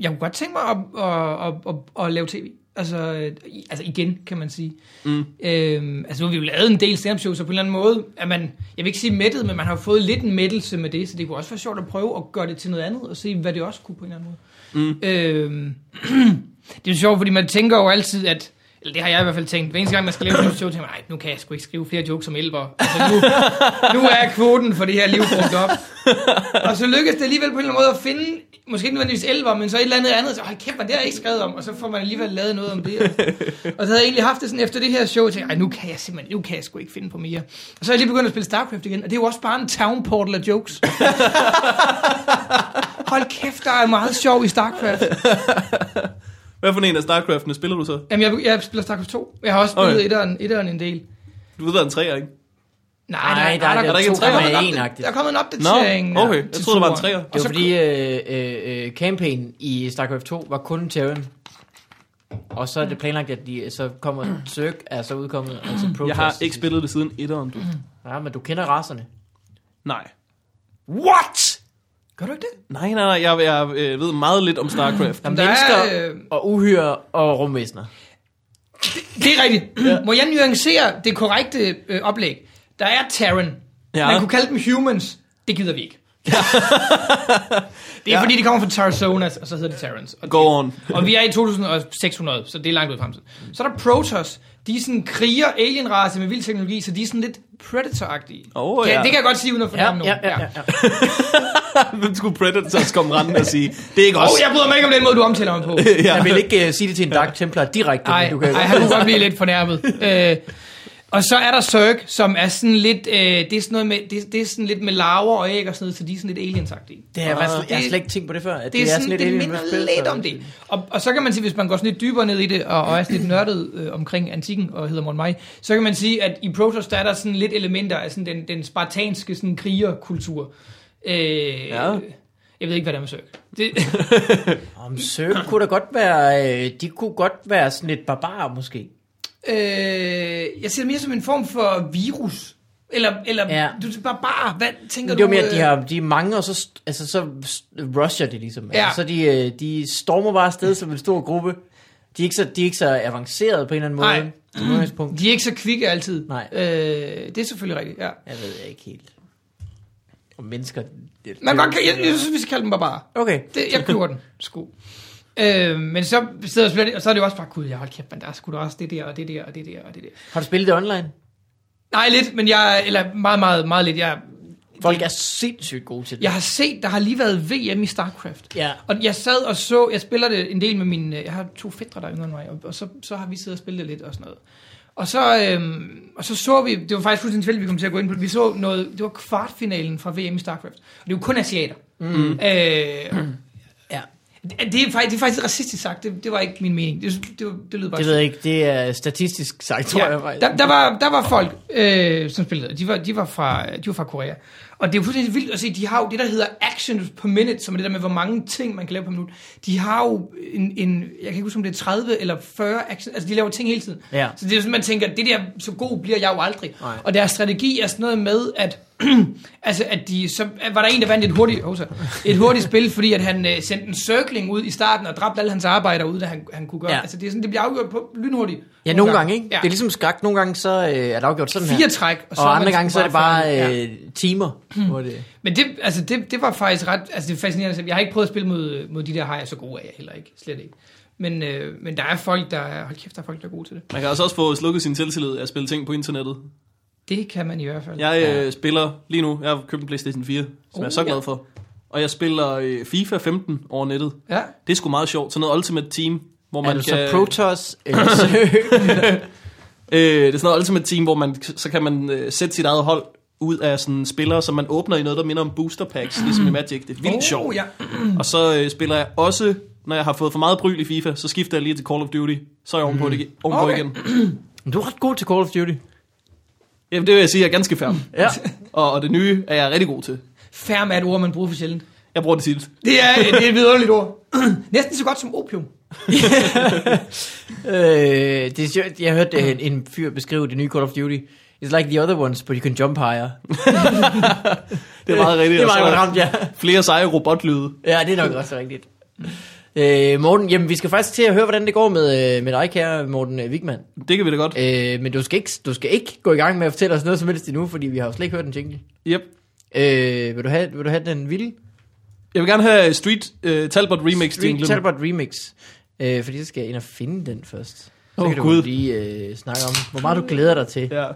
jeg kunne godt tænke mig at, at, at, at, at lave tv. Altså, øh, altså igen, kan man sige. Mm. Øh, altså nu har vi jo lavet en del stand shows, så på en eller anden måde er man, jeg vil ikke sige mættet, men man har jo fået lidt en mættelse med det, så det kunne også være sjovt at prøve at gøre det til noget andet, og se, hvad det også kunne på en eller anden måde. Mm. Øh, <clears throat> det er jo sjovt, fordi man tænker jo altid, at eller det har jeg i hvert fald tænkt, hver eneste gang man skal lave et show, tænker man, nej, nu kan jeg sgu ikke skrive flere jokes om elver. Altså, nu, nu er kvoten for det her liv brugt op. Og så lykkes det alligevel på en eller anden måde at finde, måske ikke nødvendigvis elver, men så et eller andet andet, så hold kæft, man, det har jeg ikke skrevet om, og så får man alligevel lavet noget om det. Og, så havde jeg egentlig haft det sådan efter det her show, og tænkte, ej, nu kan jeg simpelthen, nu kan jeg sgu ikke finde på mere. Og så er jeg lige begyndt at spille StarCraft igen, og det er jo også bare en town portal af jokes. hold kæft, der er meget sjov i StarCraft hvad for en af StarCraftene spiller du så? Jamen, jeg, jeg spiller StarCraft 2. Jeg har også spillet Okay. etteren, etteren en del. Du ved, der er en træer, ikke? Nej, Nej, der, er er, der, der ikke en der, treer? der, kommet en er opda- enagtigt. der er kommet en opdatering. Nå, okay. Jeg troede, der var en. Og Det så var fordi, øh, øh, øh, campaign i StarCraft 2 var kun Terran. Og så er det planlagt, at de, så kommer Zerg er så udkommet, og så Protoss. Jeg har ikke spillet det siden etteren, du. Ja, men du kender raserne. Nej. What? Gør du ikke det? Nej, nej, nej. Jeg, jeg øh, ved meget lidt om StarCraft. Der er Der er, mennesker øh, og uhyre og rumvæsener. Det er rigtigt. Ja. Må jeg nuancere det korrekte øh, oplæg? Der er Terran. Ja. Ja. Man kunne kalde dem humans. Det gider vi ikke. <laughs> det er ja. fordi, de kommer fra Tarzonas, og så hedder de Terrans. Og, Go on. og vi er i 2600, så det er langt ud i fremtiden. Så er der Protoss. De er sådan kriger, alienrace med vild teknologi, så de er sådan lidt Predator-agtige. Åh, Kan- ja. Det kan jeg godt sige, uden at Ja, fornærme ja, nogen. ja, ja. ja. <laughs> Hvem skulle Predators komme rendende og sige, det er ikke os. oh, jeg bryder mig ikke om den måde, du omtaler mig på. <laughs> ja. Jeg vil ikke uh, sige det til en Dark Templar direkte, Nej, men du kan ej, han kunne godt blive lidt fornærmet. Øh, og så er der Zerg, som er sådan lidt, øh, det er sådan noget med, det, det er sådan lidt med larver og æg og sådan noget, så de er sådan lidt aliensagtige. Det har jeg, jeg har Det- slet ikke tænkt på det før. At Det, er sådan, det, det alien minder spil, lidt om det. Og, og så kan man sige, hvis man går sådan lidt dybere ned i det, og, og er sådan lidt nørdet øh, omkring antikken, og hedder Mon Mai, så kan man sige, at i Protoss, der er der sådan lidt elementer af sådan den, den spartanske sådan krigerkultur. Øh, Ja. Jeg ved ikke, hvad der er med Zerg. Det, <laughs> Om Zerg kunne da godt være, øh, de kunne godt være sådan lidt barbarer måske. Øh, jeg ser det mere som en form for virus. Eller, eller Ja. du er bare bare, hvad tænker Det var du? mere, de, øh, har, de er mange, og så, altså, så rusher de ligesom. Ja. Altså, så de, øh, de stormer bare afsted som en stor gruppe. De er ikke så, de er ikke så avancerede på en eller anden måde. Nej. Udgangspunkt. De er ikke så kvikke altid. Nej. Øh, det er selvfølgelig rigtigt, ja. Jeg ved ikke helt. Og mennesker... Det, Man godt kan, jeg, jeg synes, vi skal kalde dem barbarer. Okay. Det, jeg køber den. Sku. Øh, men så sidder jeg og spiller og så er det jo også bare, gud, jeg hold kæft, men der er sgu da også det der, og det der, og det der, og det der. Har du spillet det online? Nej, lidt, men jeg, eller meget, meget, meget lidt. Jeg, Folk er sindssygt gode til det. jeg har set, der har lige været VM i StarCraft. Ja. Og jeg sad og så, jeg spiller det en del med mine, jeg har to fædre, der er yngre end mig, og, og så, så har vi siddet og spillet det lidt og sådan noget. Og så, øhm, og så så vi, det var faktisk fuldstændig tilfældigt, vi kom til at gå ind på det, vi så noget, det var kvartfinalen fra VM i StarCraft, og det var kun asiater. Mm. Øh. Det, er faktisk, det er faktisk racistisk sagt, det, det var ikke min mening, det, det, det lød bare Det ved jeg ikke. Det er statistisk sagt, tror jeg. Ja, faktisk. der, der, var, der var folk, øh, som spillede. De var, de, var fra, de var fra Korea. Og det er jo fuldstændig vildt at se, de har jo det, der hedder actions per minute, som er det der med, hvor mange ting, man kan lave per minut. De har jo en, en jeg kan ikke huske, om det er 30 eller 40 actions, altså de laver ting hele tiden. Ja. Så det er sådan, man tænker, det der, så god bliver jeg jo aldrig. Nej. Og deres strategi er sådan noget med, at <clears throat> altså at de, så var der en, der vandt et hurtigt, oh, så, et hurtigt spil, fordi at han øh, sendte en circling ud i starten og dræbte alle hans arbejdere ud, der han, han kunne gøre. Ja. Altså det er sådan, det bliver afgjort på lynhurtigt. Ja, nogle gange, ikke? Ja. Det er ligesom skak. Nogle gange så øh, er der afgjort sådan her. Fire træk, og, så og andre gange så er det bare. Ja. øh, timer. Hvor det... Men det, altså det, det var faktisk ret, altså det er fascinerende. Jeg har ikke prøvet at spille mod, mod de der hajer, så gode er jeg heller ikke, slet ikke. Men, øh, men der er folk, der er, hold kæft, der er folk, der er gode til det. Man kan altså også få slukket sin selvtillid af at spille ting på internettet. Det kan man i hvert fald. Jeg øh, spiller lige nu, jeg har købt en Playstation 4, som Oh, jeg er så glad ja. for. Og jeg spiller øh, FIFA 15 over nettet. Ja. Det er sgu meget sjovt. Sådan noget Ultimate Team, hvor Er man du kan... så Protoss eller? <laughs> Øh, det er sådan noget Ultimate Team, hvor man, så kan man øh, sætte sit eget hold ud af sådan spillere, som man åbner i noget, der minder om booster packs, ligesom i Magic. Det er vildt oh, sjovt. Ja. Og så øh, spiller jeg også, når jeg har fået for meget bryl i FIFA, så skifter jeg lige til Call of Duty. Så er jeg ovenpå, det, ovenpå Okay. igen. <clears throat> du er ret god til Call of Duty. Jamen, det vil jeg sige, jeg er ganske færdig. Ja. <laughs> Og, og det nye er jeg rigtig god til. Færm er et ord, man bruger for sjældent. Jeg bruger det tit. Det er, det er et vidunderligt ord. <clears throat> Næsten så godt som opium. Øh, det er sjovt. Jeg hørte en, en fyr beskrive det nye Call of Duty. It's like the other ones, but you can jump higher. <laughs> Det er meget rigtigt. Det er meget godt ramt, ja. Flere seje robotlyde. Ja, det er nok også rigtigt. Øh, Morten, jamen vi skal faktisk til at høre, hvordan det går med, øh, med dig, kære Morten øh, Wigman. Det kan vi da godt. Øh, men du skal, ikke, du skal ikke gå i gang med at fortælle os noget som helst endnu, fordi vi har jo slet ikke hørt den jingle. Yep. Øh, vil, du have, vil du have den vilde? Jeg vil gerne have Street uh, Talbot Remix Street. Talbot Remix. Øh, fordi så skal jeg ind og finde den først. Så Åh, kan du Gud. lige øh, snakke om, hvor meget du glæder dig til. Ja.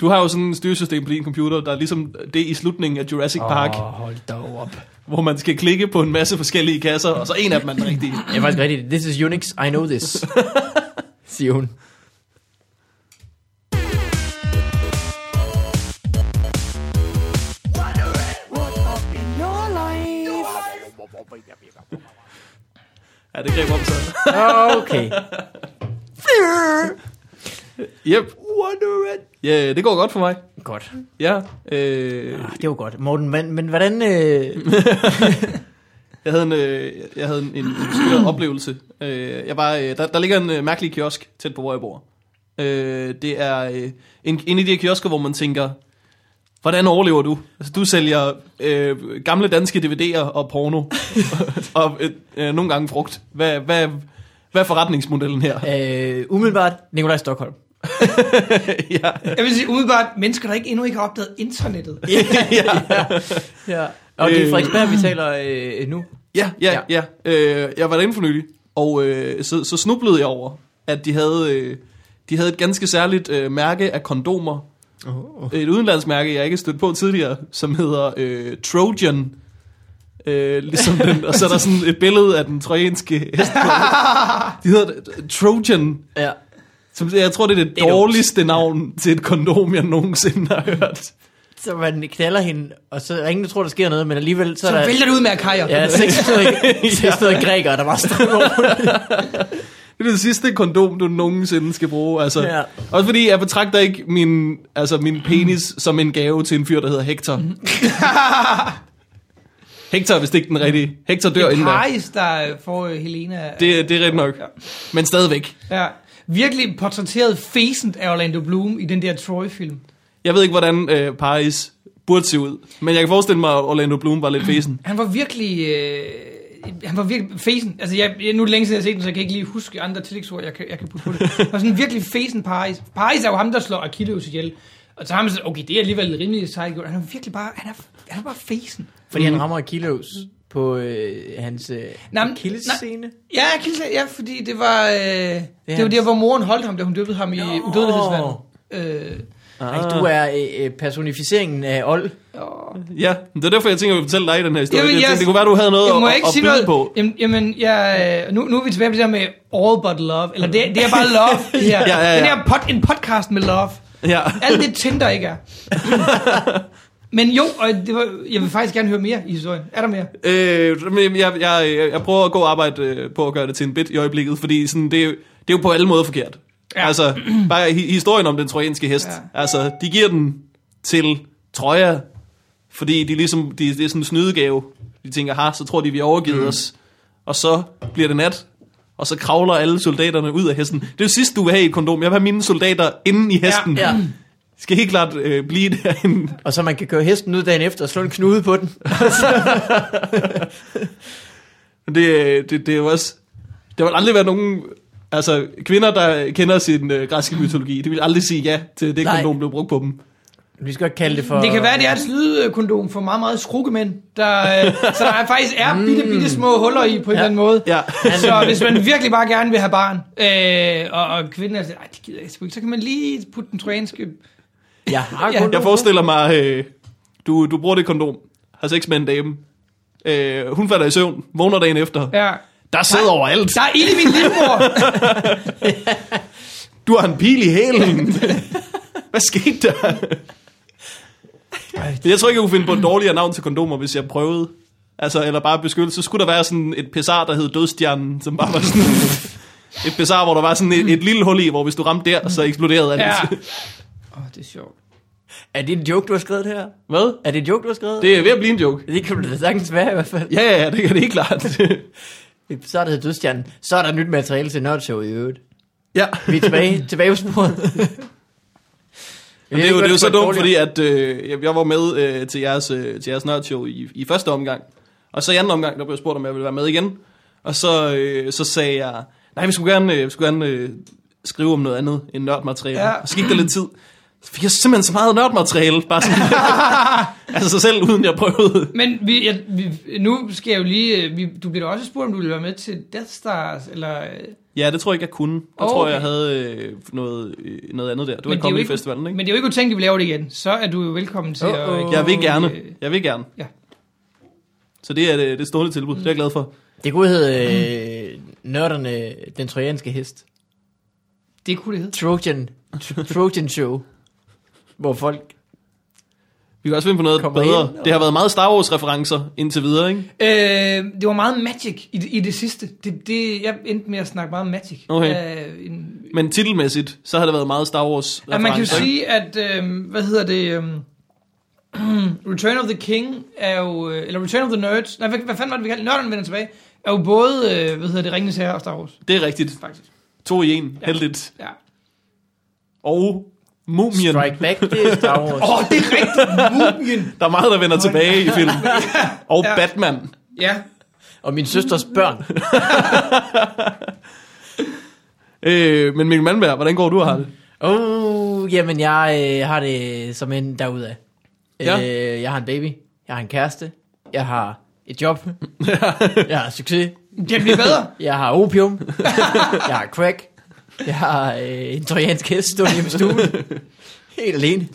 Du har jo sådan et styresystem på din computer, der er ligesom det i slutningen af Jurassic Park, Åh, hold da op. hvor man skal klikke på en masse forskellige kasser, og så en af dem er den rigtige. Det er faktisk rigtigt. This is Unix, I know this. <laughs> Siger hun. What up in your life? Ja, det greb om så. Okay. Yep. Ja, det går godt for mig. Godt. Ja, øh, Ah, det var godt. Morten, men, men hvordan... Øh, <laughs> jeg havde en, øh, jeg havde en, en, en skør oplevelse. Øh, jeg var, øh, der, der ligger en øh, mærkelig kiosk tæt på, hvor jeg bor. Øh, det er øh, en, en af de her kiosker, hvor man tænker, hvordan overlever du? Altså, du sælger øh, gamle danske DVD'er og porno, <laughs> og øh, øh, nogle gange frugt. Hvad, hvad, hvad er forretningsmodellen her? øh, umiddelbart, Nikolaj Stockholm. <laughs> ja, Jeg vil sige umiddelbart, mennesker, der ikke endnu ikke har opdaget internettet. <laughs> ja, Ja. Og det er Øh. Frederiksberg, vi taler øh, nu. ja, ja. ja. Øh, jeg var derinde for nylig, og øh, så, så snublede jeg over, at de havde, øh, de havde et ganske særligt øh, mærke af kondomer. Oh, oh. Et udenlandsmærke, jeg ikke har stødt på tidligere, som hedder øh, Trojan. Øh, ligesom den, og så er der sådan et billede af den trojanske hest. <laughs> De hedder Trojan. Ja. Som, jeg tror, det er det, er dårligste navn til et kondom, jeg nogensinde har hørt. Så man knaller hende, og så er ingen, der tror, der sker noget, men alligevel så, Så er der... vælger det ud med akajer. Ja, <laughs> 600, 600 grækere, der bare står <laughs> Det er det sidste kondom, du nogensinde skal bruge. Altså. Ja. Også fordi jeg betragter ikke min, altså min penis som en gave til en fyr, der hedder Hector. <laughs> Hector er vist ikke den rigtige. Hector dør Det inden er da. Paris, der får øh, Helena. Det, det er rigtigt nok. Ja. Men stadigvæk. Ja. Virkelig portrætteret fæsent af Orlando Bloom i den der Troy-film. Jeg ved ikke, hvordan øh, Paris burde se ud. Men jeg kan forestille mig, at Orlando Bloom var lidt fesen. Han var virkelig... Øh, han var virkelig fesen. Altså, jeg, jeg, nu er det længe siden, jeg har set den, så jeg kan ikke lige huske andre tillægsord, jeg kan, jeg kan putte på det. Han var sådan virkelig fesen Paris. Paris er jo ham, der slår Achilles ihjel. Og så har man sådan, okay, det er alligevel rimelig sejt gjort. Han er virkelig bare, han er, han er bare fesen. Fordi han rammer Kilos på øh, hans øh, Achilles-scene. Ja, Achilles, ja, fordi det var, øh, det, det var der, hvor moren holdt ham, da hun døbte ham i udødelighedsvandet. Øh, Ej, du er øh, øh, personificeringen af Old. Ja, det er derfor, jeg tænker, at jeg vil fortælle dig den her historie. Jamen, jeg jeg- tænkte, det kunne være, du havde noget jeg må at, ikke at sige noget. på. Jamen, jamen jeg, nu, nu er vi tilbage på det der med all but love. Eller det, det er bare love. Det <laughs> her. Ja, ja, ja. Den her pod, en podcast med love. Ja. Alt det Tinder ikke er. <laughs> Men jo, og det var, jeg vil faktisk gerne høre mere i historien. Er der mere? Øh, men jeg, jeg, jeg, jeg prøver at gå og arbejde øh, på at gøre det til en bit i øjeblikket, fordi sådan, det, er jo, det er jo på alle måder forkert. Ja. Altså, bare hi- historien om den trojanske hest. Ja. Altså, de giver den til Troja, fordi de ligesom, de, det er sådan en snydegave. De tænker, ha, så tror de, vi har overgivet mm. os. Og så bliver det nat, og så kravler alle soldaterne ud af hesten. Det er jo sidst, du vil have i et kondom. Jeg vil have mine soldater inde i hesten. Ja. Skal helt klart øh, blive derinde. Og så man kan køre hesten ud dagen efter og slå en knude på den. <laughs> Men det, øh, det, det er jo også... Der vil aldrig være nogen... Altså, kvinder, der kender sin øh, græske mytologi, de vil aldrig sige ja til det Nej. kondom, blev brugt på dem. Vi skal kalde det for... Det kan være, det er et slidekondom for meget, meget skrukkemænd. Der, øh, så der er faktisk er bitte, bitte små huller i på en Ja. eller anden måde. Ja. Så hvis man virkelig bare gerne vil have barn, øh, og, og kvinden er sådan, "Ej, det gider jeg sgu ikke, så kan man lige putte den trojanske... Jeg har Ja. Jeg forestiller mig, øh, du, du bruger det kondom, har sex med en dame, øh, hun falder i søvn, vågner dagen efter. Ja. Der sidder overalt. Der er ild i min livmor. <laughs> Du har en pil i hælen. <laughs> Hvad skete der? Jeg tror ikke, jeg kunne finde på et dårligere navn til kondomer, hvis jeg prøvede. Altså, eller bare beskyttelse. Så skulle der være sådan et pesar, der hed Dødstjernen, som bare var sådan et pesar, hvor der var sådan et, et lille hul i, hvor hvis du ramte der, så eksploderede alt. ja. <laughs> Åh, oh, det er sjovt. Er det en joke, du har skrevet her? Hvad? Er det en joke, du har skrevet? Det er ved at blive en joke. det kan du da sagtens være i hvert fald. Ja, ja, ja, det kan det helt klart. Så er det dødstjernen. Så er der nyt materiale til Nørdshow i øvrigt. ja. Vi er tilbage, tilbage på sporet. <laughs> Men det, er jo, det er jo så dumt, fordi at, øh, jeg- jeg var med øh, til jeres, øh, til jeres nørdshow i, i første omgang. Og så i anden omgang, der blev jeg spurgt, om jeg ville være med igen. Og så, øh, så sagde jeg, nej, vi skulle gerne, øh, vi skulle gerne øh, skrive om noget andet end nørdmateriale. Ja. Ja. Og så gik der lidt tid. Fik jeg simpelthen så meget nørdmateriale, bare sådan, <laughs> altså så selv uden jeg prøvede. Men vi, jeg, vi, nu skal jeg jo lige... øh, Vi, du bliver da også spurgt, om du vil være med til Death Stars, eller... øh, Ja, det tror jeg ikke, jeg kunne. Jeg Okay. tror, jeg havde øh, noget, øh, noget andet der. Var Men i jo Comedy ikke- Festivalen, ikke? Men det er jo ikke utænkt, at vi laver det igen. Så er du jo velkommen til Åh, at... åh. Jeg vil gerne. øh, Jeg vil gerne. Ja. Så det er det, det stående tilbud. Det er jeg glad for. Det kunne hedde øh, Nørderne, den trojanske hest. Det kunne det hedde. Trojan, Trojan Show. Hvor folk... Vi kan også finde på noget Kommer bedre. ind, og- Det har været meget Star Wars-referencer indtil videre, ikke? Øh, det var meget Magic i det, i det sidste. Det, det, jeg endte med at snakke meget Magic. Okay. Øh, en, Men titelmæssigt, så har det været meget Star wars Ja, man kan jo sige, at, øh, hvad hedder det, øh, <clears throat> Return of the King er jo, øh, eller Return of the Nerds, nej, hvad, hvad fanden var det, vi kaldte? Nørderne vender tilbage, er jo både, øh, hvad hedder det, Ringens Herre og Star Wars, Det er rigtigt. faktisk. To i en, Ja. heldigt. Ja. Og Mumien. Strike Back, det er Star Wars. Åh, oh, det er rigtigt, Mumien. Der er meget, der vender tilbage i filmen. Og Ja. Batman. Ja, Og min søsters børn. <laughs> Øh, men Mikkel Malmberg, hvordan går du og har det? Oh, jamen jeg øh, har det som en derudad. Ja. Øh, jeg har en baby. Jeg har en kæreste. Jeg har et job. <laughs> jeg har succes. det bliver bedre. Jeg har opium. jeg har crack. Jeg har øh, en trojansk hest stående hjemme i stuen. Helt alene.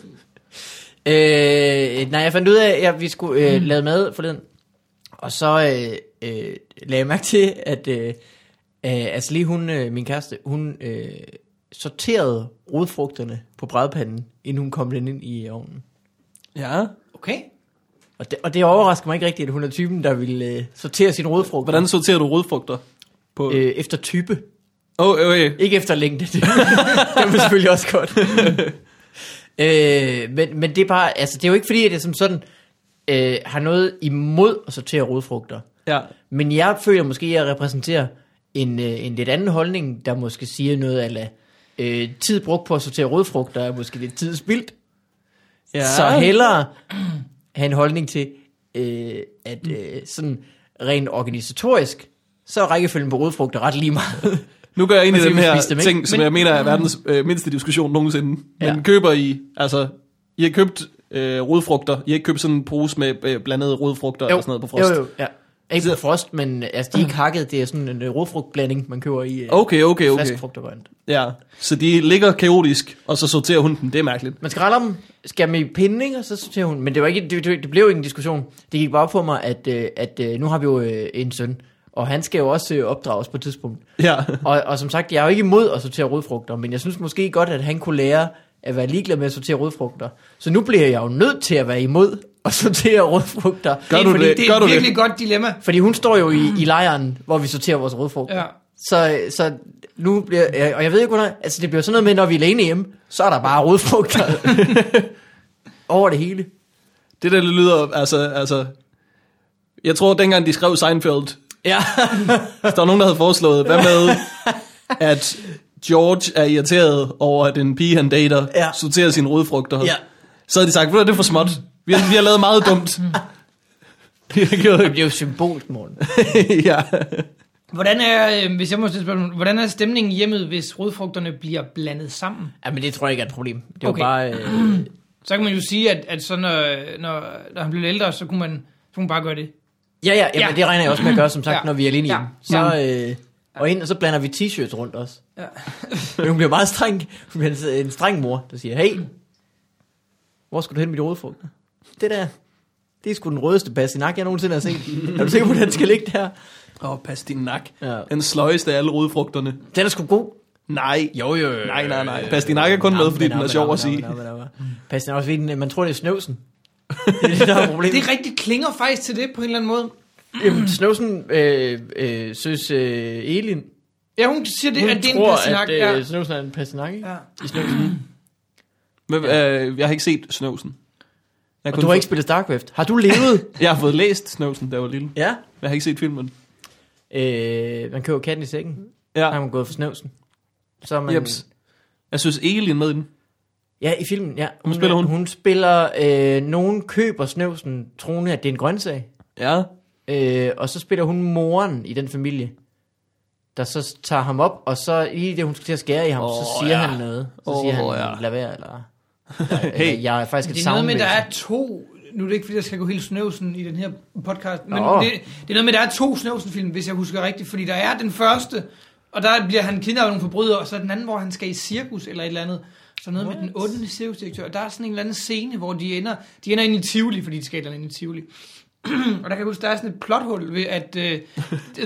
Øh, nej, jeg fandt ud af, at vi skulle øh, lave mad forleden. Og så øh, øh, lagde jeg mærke til, at øh, øh, altså lige hun, øh, min kæreste, hun øh, sorterede rodfrugterne på brædpanden, inden hun kom den ind i ovnen. Ja. Okay. Og det, og det overrasker mig ikke rigtigt, at hun er typen, der vil øh, sortere sine rodfrugter Hvordan sorterer du rodfrugter? På... øh, efter type. Oh, okay. Ikke efter længde. <laughs> Det, det er selvfølgelig også godt. øh, men, men det er bare, altså det er jo ikke fordi, at jeg som sådan øh, har noget imod at sortere rodfrugter. Ja. Men jeg føler måske, at jeg repræsenterer en, øh, en lidt anden holdning, der måske siger noget af, øh, tid brugt på at sortere rodfrugter er måske lidt tid spildt. ja. Så hellere have en holdning til, øh, at øh, sådan rent organisatorisk, så er rækkefølgen på rodfrugter ret lige meget. Nu gør jeg ind i den her dem, ting, som Men- jeg mener er verdens øh, mindste diskussion nogensinde. Ja. Men køber I, altså, I har købt øh, rodfrugter. I har ikke købt sådan en pose med øh, blandede rodfrugter eller sådan noget på frost. Jo, jo, ja. Ikke på frost, men altså, de er ikke hakket. Det er sådan en øh, rodfrugtblanding, man køber i øh, Okay, okay, okay. frisk frugt og grønt. Ja, så de ligger kaotisk, og så sorterer hun dem. Det er mærkeligt. Man skræller dem, skærer dem i pinde, ikke? og så sorterer hun. Men det, var ikke, det, det, det blev jo ikke en diskussion. Det gik bare op for mig, at, øh, at øh, nu har vi jo en søn, og han skal jo også øh, opdrages på et tidspunkt. Ja, <laughs> Og, og som sagt, jeg er jo ikke imod at sortere rodfrugter, men jeg synes måske godt, at han kunne lære at være ligeglad med at sortere rodfrugter. Så nu bliver jeg jo nødt til at være imod at <laughs> sortere rodfrugter. Gør det, du fordi det? det Gør er du et det? virkelig godt dilemma. Fordi hun står jo i, i lejren, hvor vi sorterer vores rodfrugter. Ja. Så, så nu bliver, og jeg ved ikke, hvordan, altså det bliver sådan noget med, når vi er alene hjemme, så er der bare rodfrugter <laughs> over det hele. det der lyder, altså, altså... Jeg tror, dengang de skrev Seinfeld, Ja. så <laughs> der var nogen, der havde foreslået, hvad med, at George er irriteret over, at en pige, han dater, Ja. sorterer sine rodfrugter. Ja. Så havde de sagt, "Ved du hvad, det er for småt. Vi har, vi har lavet meget dumt. Vi har gjort Det bliver jo symbolsk, morgen. <laughs> ja. Hvordan er, øh, hvis jeg må stille spørgsmål, hvordan er stemningen i hjemmet, hvis rodfrugterne bliver blandet sammen? Ja, men det tror jeg ikke er et problem. Det er Okay. jo bare... Øh, Så kan man jo sige, at, at så når, når, når han bliver ældre, så kunne man, så kunne man bare gøre det. Ja, ja, ja, Ja. men det regner jeg også med at gøre, som sagt, Ja. når vi er alene Ja. hjemme. Så, øh, og, ind, og så blander vi t-shirts rundt også. Ja. Men hun bliver meget streng. Hun bliver en, en streng mor, der siger, hey, hvor skal du hen med de rodfrugter? Det der, det er sgu den rødeste pastinak, jeg nogensinde har set. er du sikker på, at den skal ligge der? Åh, oh, pastinak. Ja. Den sløjeste af alle rodfrugterne. Den er sgu god. Nej. Jo, jo, jo. Nej, nej, nej. Pastinak er kun med, fordi den er sjov at sige. Pastinak er også fordi, den- man tror, det er snøvsen. Det er det, der er problemet. Det er rigtigt klinger faktisk til det på en eller anden måde. Jamen, Snøvsen øh, øh, synes øh, Elin, Ja, hun siger, det, hun at det er en tror, at ja. øh, Snøvsen er en pastinak, ikke? Ja. I Snøvsen. Men, øh, jeg har ikke set Snøvsen. Jeg Og du har fået- ikke spillet StarCraft. Har du levet? <laughs> jeg har fået læst Snøvsen, da jeg var lille. ja. Jeg har ikke set filmen. Øh, man køber katten i sækken. Ja, Så har man gået for Snøvsen. Så er man, Jeps. Jeg synes Elin med i den. Ja, i filmen, ja. Hun spiller hun? Hun spiller, øh, nogen køber Snøvsen, troende, at det er en grøntsag. Ja. Øh, og så spiller hun moren i den familie, der så tager ham op, og så lige det, hun skal til at skære i ham, oh, så siger ja. han noget. Så Åh, siger han, ja. lad være, eller... <laughs> Hey. eller jeg er faktisk et Det er noget med, der er to... Nu er det ikke, fordi jeg skal gå helt snøvsen i den her podcast, men Nå. det, det er noget med, der er to snøvsen-film, hvis jeg husker rigtigt, fordi der er den første, og der bliver han kidnappet af nogle forbrydere, og så er den anden, hvor han skal i cirkus eller et eller andet. Så noget med den 8. cirkusdirektør. Og der er sådan en eller anden scene, hvor de ender, de ender ind i Tivoli, fordi de skal ind i Tivoli. <clears throat> og der kan jeg huske, der er sådan et plothul ved, at uh,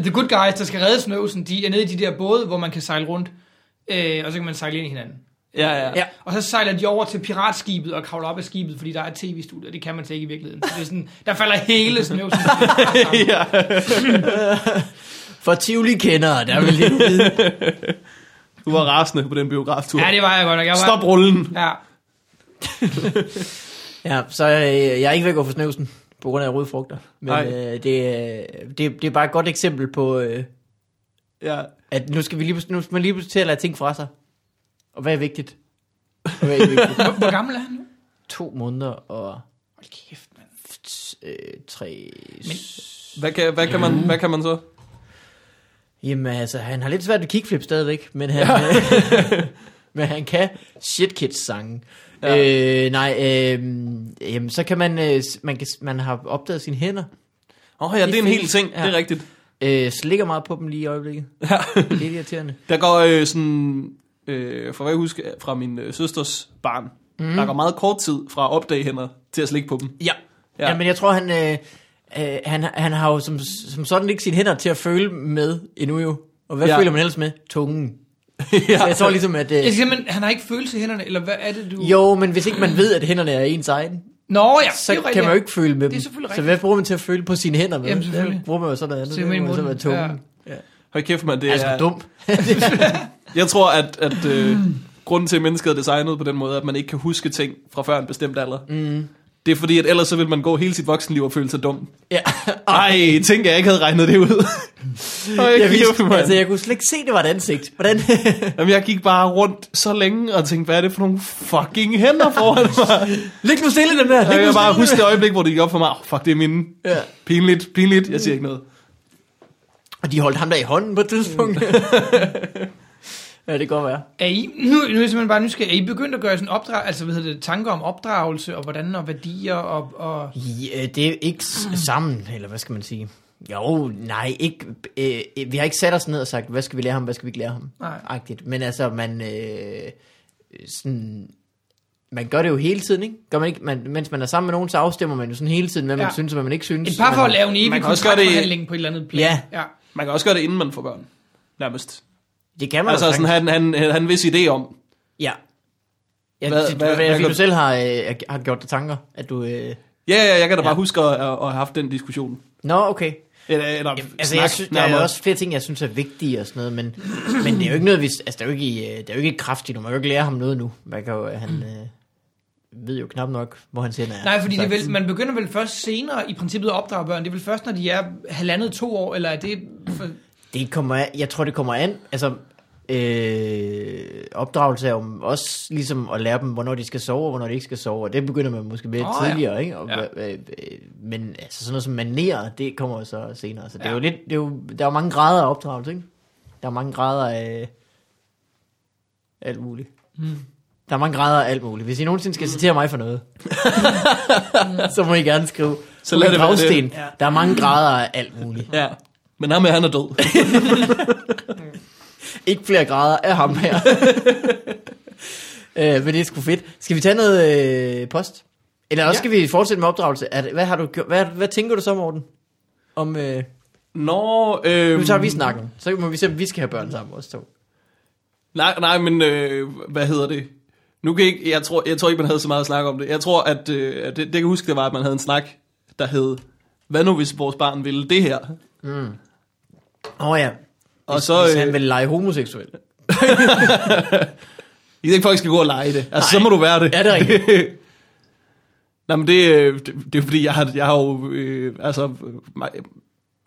The Good Guys, der skal redde Snøvsen, de er nede i de der både, hvor man kan sejle rundt, øh, og så kan man sejle ind i hinanden. Ja, ja. Ja. Og så sejler de over til piratskibet og kravler op af skibet, fordi der er et tv-studie, og det kan man ikke i virkeligheden. Så det er sådan, der falder hele snøv. <laughs> ja. <laughs> <laughs> For Tivoli-kendere, der vil det vide. Du var rasende på den biograftur. ja, det var jeg godt nok. Jeg var, Stop rullen. Ja, <laughs> Ja, så øh, jeg er ikke ved at gå for snøvsen på grund af røde frugter. Men Nej. øh, det, øh, det, det er bare et godt eksempel på, øh, Ja. at nu skal, vi lige, nu skal man lige pludselig til at lade ting fra sig. Og hvad er vigtigt? Og hvad er vigtigt? <laughs> hvor, hvor gammel er han nu? to måneder og Hold kæft, mand. øh, tre... Men- Hvad kan, hvad, kan man, hvad kan man så? Jamen altså, han har lidt svært ved kickflip stadigvæk, men han, <laughs> men han kan shit kids sange. Ja. Ja. Øh, nej, øh, jamen, så kan man, øh, man, kan, man har opdaget sine hænder, Åh oh, ja, det er en hel ting, ja. det er Ja. rigtigt. øh, slikker meget på dem lige i øjeblikket. Ja. Lidt irriterende. Der går øh, sådan, øh, for hvad jeg husker fra min øh, søsters barn, mm. der går meget kort tid fra at opdage hænder til at slikke på dem. Ja. Ja. ja. ja men jeg tror, han, øh, øh, han, han har jo som, som sådan ikke sine hænder til at føle med endnu jo. Og hvad Ja. ja. føler man ellers med? Tungen. <laughs> ja. Så jeg tror ligesom, at... Øh, Jeg siger, men han har ikke følelse i hænderne, eller hvad er det, du... jo, men hvis ikke man ved, at hænderne er ens egen, Nå ja, så det er kan man jo ikke føle med Det er dem. selvfølgelig Så rigtigt. hvad bruger man til at føle på sine hænder med? Jamen, selvfølgelig. Der bruger man jo sådan noget andet. Simpelthen Det må jo så munden. tungen. Hold kæft, man, det er er... altså dumt. Jeg tror, at, at øh, grunden til, at mennesket er designet på den måde, at man ikke kan huske ting fra før en bestemt alder, mm. Det er fordi, at ellers så vil man gå hele sit voksenliv og føle sig dum. ja. <laughs> Ej, tænk, jeg ikke havde regnet det ud. <laughs> Ej, Jeg, jeg, vidste, kæft, altså, jeg kunne slet ikke se, det var et ansigt. Hvordan? <laughs> Jamen, jeg gik bare rundt så længe og tænkte, hvad er det for nogle fucking hænder foran mig? Lig nu stille, den der. Jeg Lig kan nu bare huske det øjeblik, hvor det gik op for mig. Oh, fuck, det er mine. Ja. Pinligt, pinligt. Jeg siger ikke noget. Og de holdt ham der i hånden på et tidspunkt. Ja, det kan godt være. Er I, nu, nu er jeg simpelthen bare nysgerrig. Er I begyndt at gøre sådan opdrag, altså hvad hedder det, tanker om opdragelse, og hvordan, og værdier, og, og Ja, det er ikke s- sammen, eller hvad skal man sige? Jo, nej, ikke, øh, vi har ikke sat os ned og sagt, hvad skal vi lære ham, hvad skal vi ikke lære ham? Nej. Agtigt. Men altså, man, øh, sådan, man gør det jo hele tiden, ikke? Gør man ikke man, mens man er sammen med nogen, så afstemmer man jo sådan hele tiden, hvad man Ja. synes, og hvad man ikke synes. et par for Man- at lave en evig man kan også gøre det i- kontraktforhandling på et eller andet plan. Ja. ja. Man kan også gøre det, inden man får børn. Nærmest. Det kan man Altså sådan, han, han, han vis idé om. Ja. Ja, Hvad- hvad, hvad- hvad, hvad du selv har, øh, har gjort dig tanker, at du... Øh... Ja, ja, jeg kan da Ja. bare huske at, at, have haft den diskussion. Nå, okay. Eller, eller Jamen, altså, snak jeg synes, der er jo også flere ting, jeg synes er vigtige og sådan noget, men, men det er jo ikke noget, vi, altså, det er jo ikke, øh, det er jo ikke kraftigt, nu. man kan jo ikke lære ham noget nu. Man kan jo, han øh, ved jo knap nok, hvor han sender er. Nej, fordi det vel, man begynder vel først senere i princippet at opdrage børn. Det er vel først, når de er halvandet to år, eller er det... For, Det kommer, an- jeg tror, det kommer an, altså, øh, opdragelse er jo også ligesom at lære dem, hvornår de skal sove, og hvornår de ikke skal sove, og det begynder man måske med oh, ja. tidligere, ikke? Og, Ja. øh, men altså sådan noget som manerer, det kommer jo så senere, så det er Ja. jo lidt, det er jo, der er jo mange grader af opdragelse, ikke? Der er mange grader af alt muligt. Hmm. Der er mange grader af alt muligt. Hvis I nogensinde skal citere mig for noget, <laughs> så må I gerne skrive. Så lad det være det. Der er mange grader af alt muligt. Ja, men ham her, han er død. <laughs> Ikke flere grader af ham her. <laughs> øh, men det er sgu fedt. Skal vi tage noget øh, post? Eller også Ja. skal vi fortsætte med opdragelse. Er det, hvad, har du, gjort- hvad, hvad tænker du så, Morten? Om, øh, Nå, øh, nu tager vi snakken. Så må vi se, om vi skal have børn sammen også to. Nej, nej, men øh, hvad hedder det? Nu kan jeg, ikke, jeg, tror, jeg tror ikke, man havde så meget at snakke om det. Jeg tror, at, øh, at det, det jeg kan huske, det var, at man havde en snak, der hed, hvad nu hvis vores barn ville det her? Åh oh, ja. Og Hvis, så, hvis øh, han vil lege homoseksuel. <laughs> I ikke, folk skal gå og lege det. Altså, så må du være det. Ja, det er rigtigt. <laughs> Nej, men det, øh, det, det er fordi, jeg har, jeg har jo, øh, altså,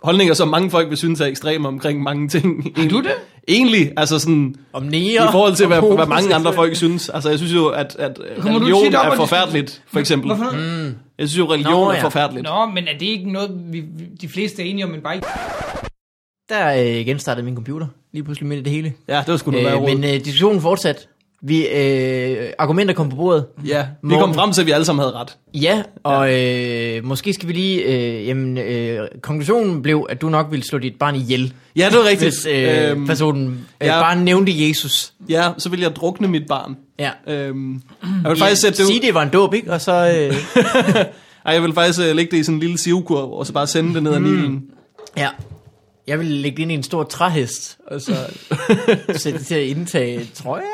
holdninger, som mange folk vil synes er ekstreme omkring mange ting. Har du det? Egentlig, altså sådan, Om nære. i forhold til, hvad, hvad mange andre folk synes. Altså, jeg synes jo, at, at Kommer religion op er forfærdeligt, for eksempel. Hvorfor noget? Mm. Jeg synes jo, religion Nå, er ja. forfærdeligt. Nå, men er det ikke noget, vi, vi- de fleste er enige om, men bare ikke... Der øh, genstartede min computer. Lige pludselig midt i det hele. Ja, det var sgu noget Øh, men øh, diskussionen fortsat. Vi, øh, argumenter kom på bordet. Ja, vi Morten- kom frem til, at vi alle sammen havde ret. Ja, og øh, måske skal vi lige... Øh, jamen, øh, konklusionen blev, at du nok ville slå dit barn ihjel, Ja, det var rigtigt. hvis øh, Øhm, personen øh, ja. bare nævnte Jesus. ja, så ville jeg drukne mit barn. Ja. Øhm, jeg vil faktisk sætte det Sige, det var en dåb, ikke? Og så... Øh, <laughs> Ej, jeg vil faktisk uh, lægge det i sådan en lille sivkurv, og så bare sende det ned ad Mm. Nilen. ja. Jeg vil lægge det ind i en stor træhest, og så <laughs> sætte det til at indtage, tror jeg.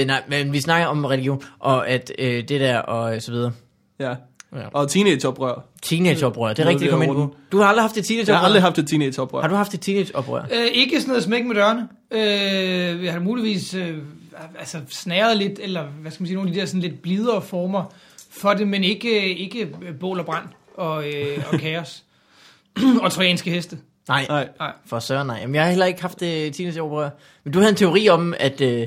Øh, nej, men vi snakker om religion, og at øh, det der, og så videre. Ja. Ja. Og teenageoprør. Teenageoprør, det er rigtigt, ved kom ind på. Du har aldrig haft et Jeg teenageoprør? har aldrig haft et teenageoprør. Har du haft et teenageoprør? Øh, ikke sådan noget smæk med dørene. Øh, vi har muligvis øh, altså snæret lidt, eller hvad skal man sige, nogle af de der sådan lidt blidere former for det, men ikke, ikke bål og brand og, øh, og kaos. <clears throat> og trojanske heste. Nej, Nej. Nej. for søren nej. Jamen, jeg har heller ikke haft et teenageoprør. Men du havde en teori om, at, øh,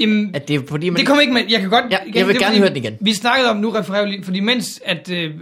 Jamen, at det er fordi, man... det kommer ikke med. Jeg kan godt... Ja, jeg vil det er gerne fordi, høre den igen. Vi snakkede om, nu refererer lige, fordi mens at øh,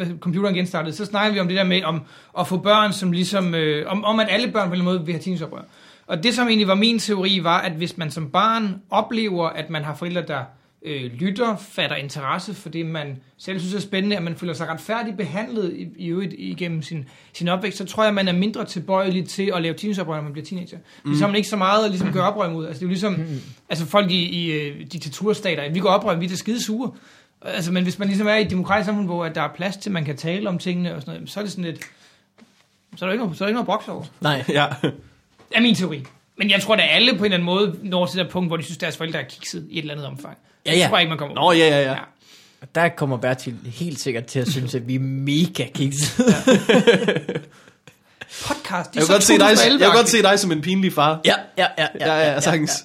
øh, computeren genstartede, så snakkede vi om det der med om at få børn, som ligesom... Øh, om, om at alle børn på en måde vil have teenageoprør. Og det, som egentlig var min teori, var, at hvis man som barn oplever, at man har forældre, der øh, lytter, fatter interesse for det, man selv synes er spændende, at man føler sig retfærdigt behandlet i, i øvrigt igennem sin, sin opvækst, så tror jeg, man er mindre tilbøjelig til at lave teenageoprør, når man bliver teenager. Mm. Så har man ikke så meget at ligesom gøre oprør mod. Altså, det er jo ligesom mm. altså, folk i, i øh, diktaturstater. Vi går oprør, vi er skide sure. Altså, men hvis man ligesom er i et demokratisk samfund, hvor at der er plads til, at man kan tale om tingene og sådan noget, så er det sådan lidt... Så er der ikke noget, så er der ikke noget broks over. Nej. <laughs> Ja. er min teori. Men jeg tror, at alle på en eller anden måde når til det punkt, hvor de synes, deres forældre er kikset i et eller andet omfang. Ja, Det ja. tror jeg ikke, man kommer Nå, ja, ja, ja. Der kommer Bertil helt sikkert til at synes, at vi er mega kiks. Podcast, det er Jeg så vil, godt se dig, 2011 jeg vil godt se dig som en pinlig far. ja, ja, ja. Ja, ja, ja, sagtens.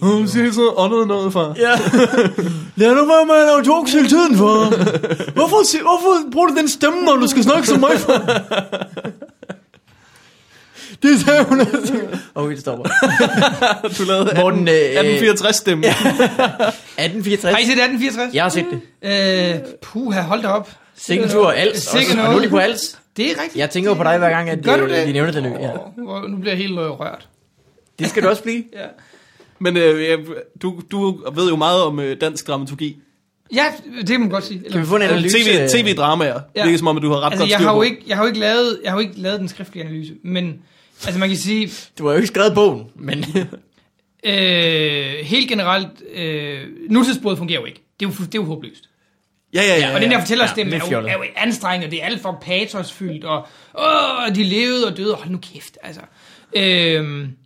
Hun siger så åndet noget, far. Ja. <laughs> Lad nu være med at lave jokes hele tiden, for. Hvorfor, hvorfor bruger du den stemme, når du skal snakke som mig, for? <laughs> Det sagde hun. Åh, vi stopper. <laughs> Du lavede 18, Morten, øh, 1864 stemme. 1864. <laughs> Har I set 1864? Jeg har set det. Øh, puha, hold da op. Sikke en tur Als. Sikke også. Og nu noget. er de på Als. Det er rigtigt. Jeg tænker jo på dig hver gang, at Gør du øh, det? de nævner den ø. Ja. Nu bliver jeg helt øh, rørt. Det skal du også blive. <laughs> Ja. Men øh, du, du ved jo meget om øh, dansk dramaturgi. ja, det kan man godt sige. Eller, Kan vi få en analyse? TV, TV-dramaer. Ja. Ja. Det er som om, at du har ret altså, godt jeg har, jo på. ikke, jeg, har jo ikke lavet, jeg har jo ikke lavet den skriftlige analyse, men altså man kan sige, Du har jo ikke skrevet bogen, men... <laughs> øh, helt generelt, øh, nutidsbådet fungerer jo ikke. Det er jo, det er jo håbløst. Ja, ja, ja. Ja, og den der fortællerstemme Ja, er jo, er jo anstrengende, det er alt for patosfyldt, og åh, de levede og døde, hold nu kæft, altså. Øhm,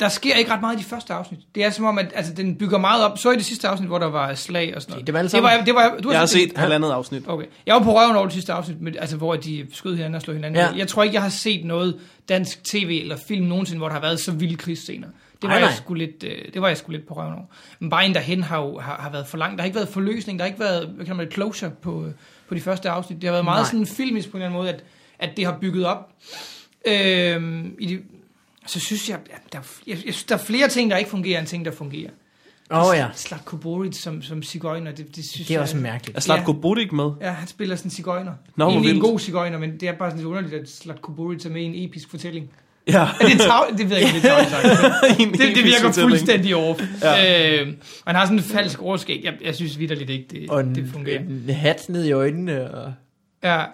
der sker ikke ret meget i de første afsnit. Det er som om, at altså, den bygger meget op. Så i det sidste afsnit, hvor der var slag og sådan noget. Det var alle det var, det var, du Jeg har set det? set halvandet afsnit. Okay. Jeg var på røven over det sidste afsnit, med, altså, hvor de skød hinanden og slog hinanden. Ja. Jeg tror ikke, jeg har set noget dansk tv eller film nogensinde, hvor der har været så vilde krigsscener. Det var, Nej, jeg sgu lidt, øh, det var jeg sgu lidt på røven over. Men bare en derhen har jo har, har været for langt. Der har ikke været forløsning, der har ikke været hvad kan man, closure på, øh, på de første afsnit. Det har været meget Nej. sådan filmisk på en eller anden måde, at, at det har bygget op. Øhm, i de, så synes jeg, at der, jeg, jeg synes, der er flere ting, der ikke fungerer, end ting, der fungerer. Åh oh, ja, Slatko Boric som, som cigøjner, det, det synes det er jeg... også mærkeligt. Er Slatko Budik med? Ja, han spiller sådan en cigøjner. Hvor Egentlig en god cigøjner, men det er bare sådan lidt underligt, at Slatko Buric er med i en episk fortælling. Ja. Er det tav? Det ved jeg ikke, det er <laughs> det, det virker fortælling. fuldstændig off. Ja. Ja. Øh, man har sådan en falsk overskæg. Jeg, jeg synes vidderligt ikke, det, Og en, det fungerer. en hat ned i øjnene. Og... Ja.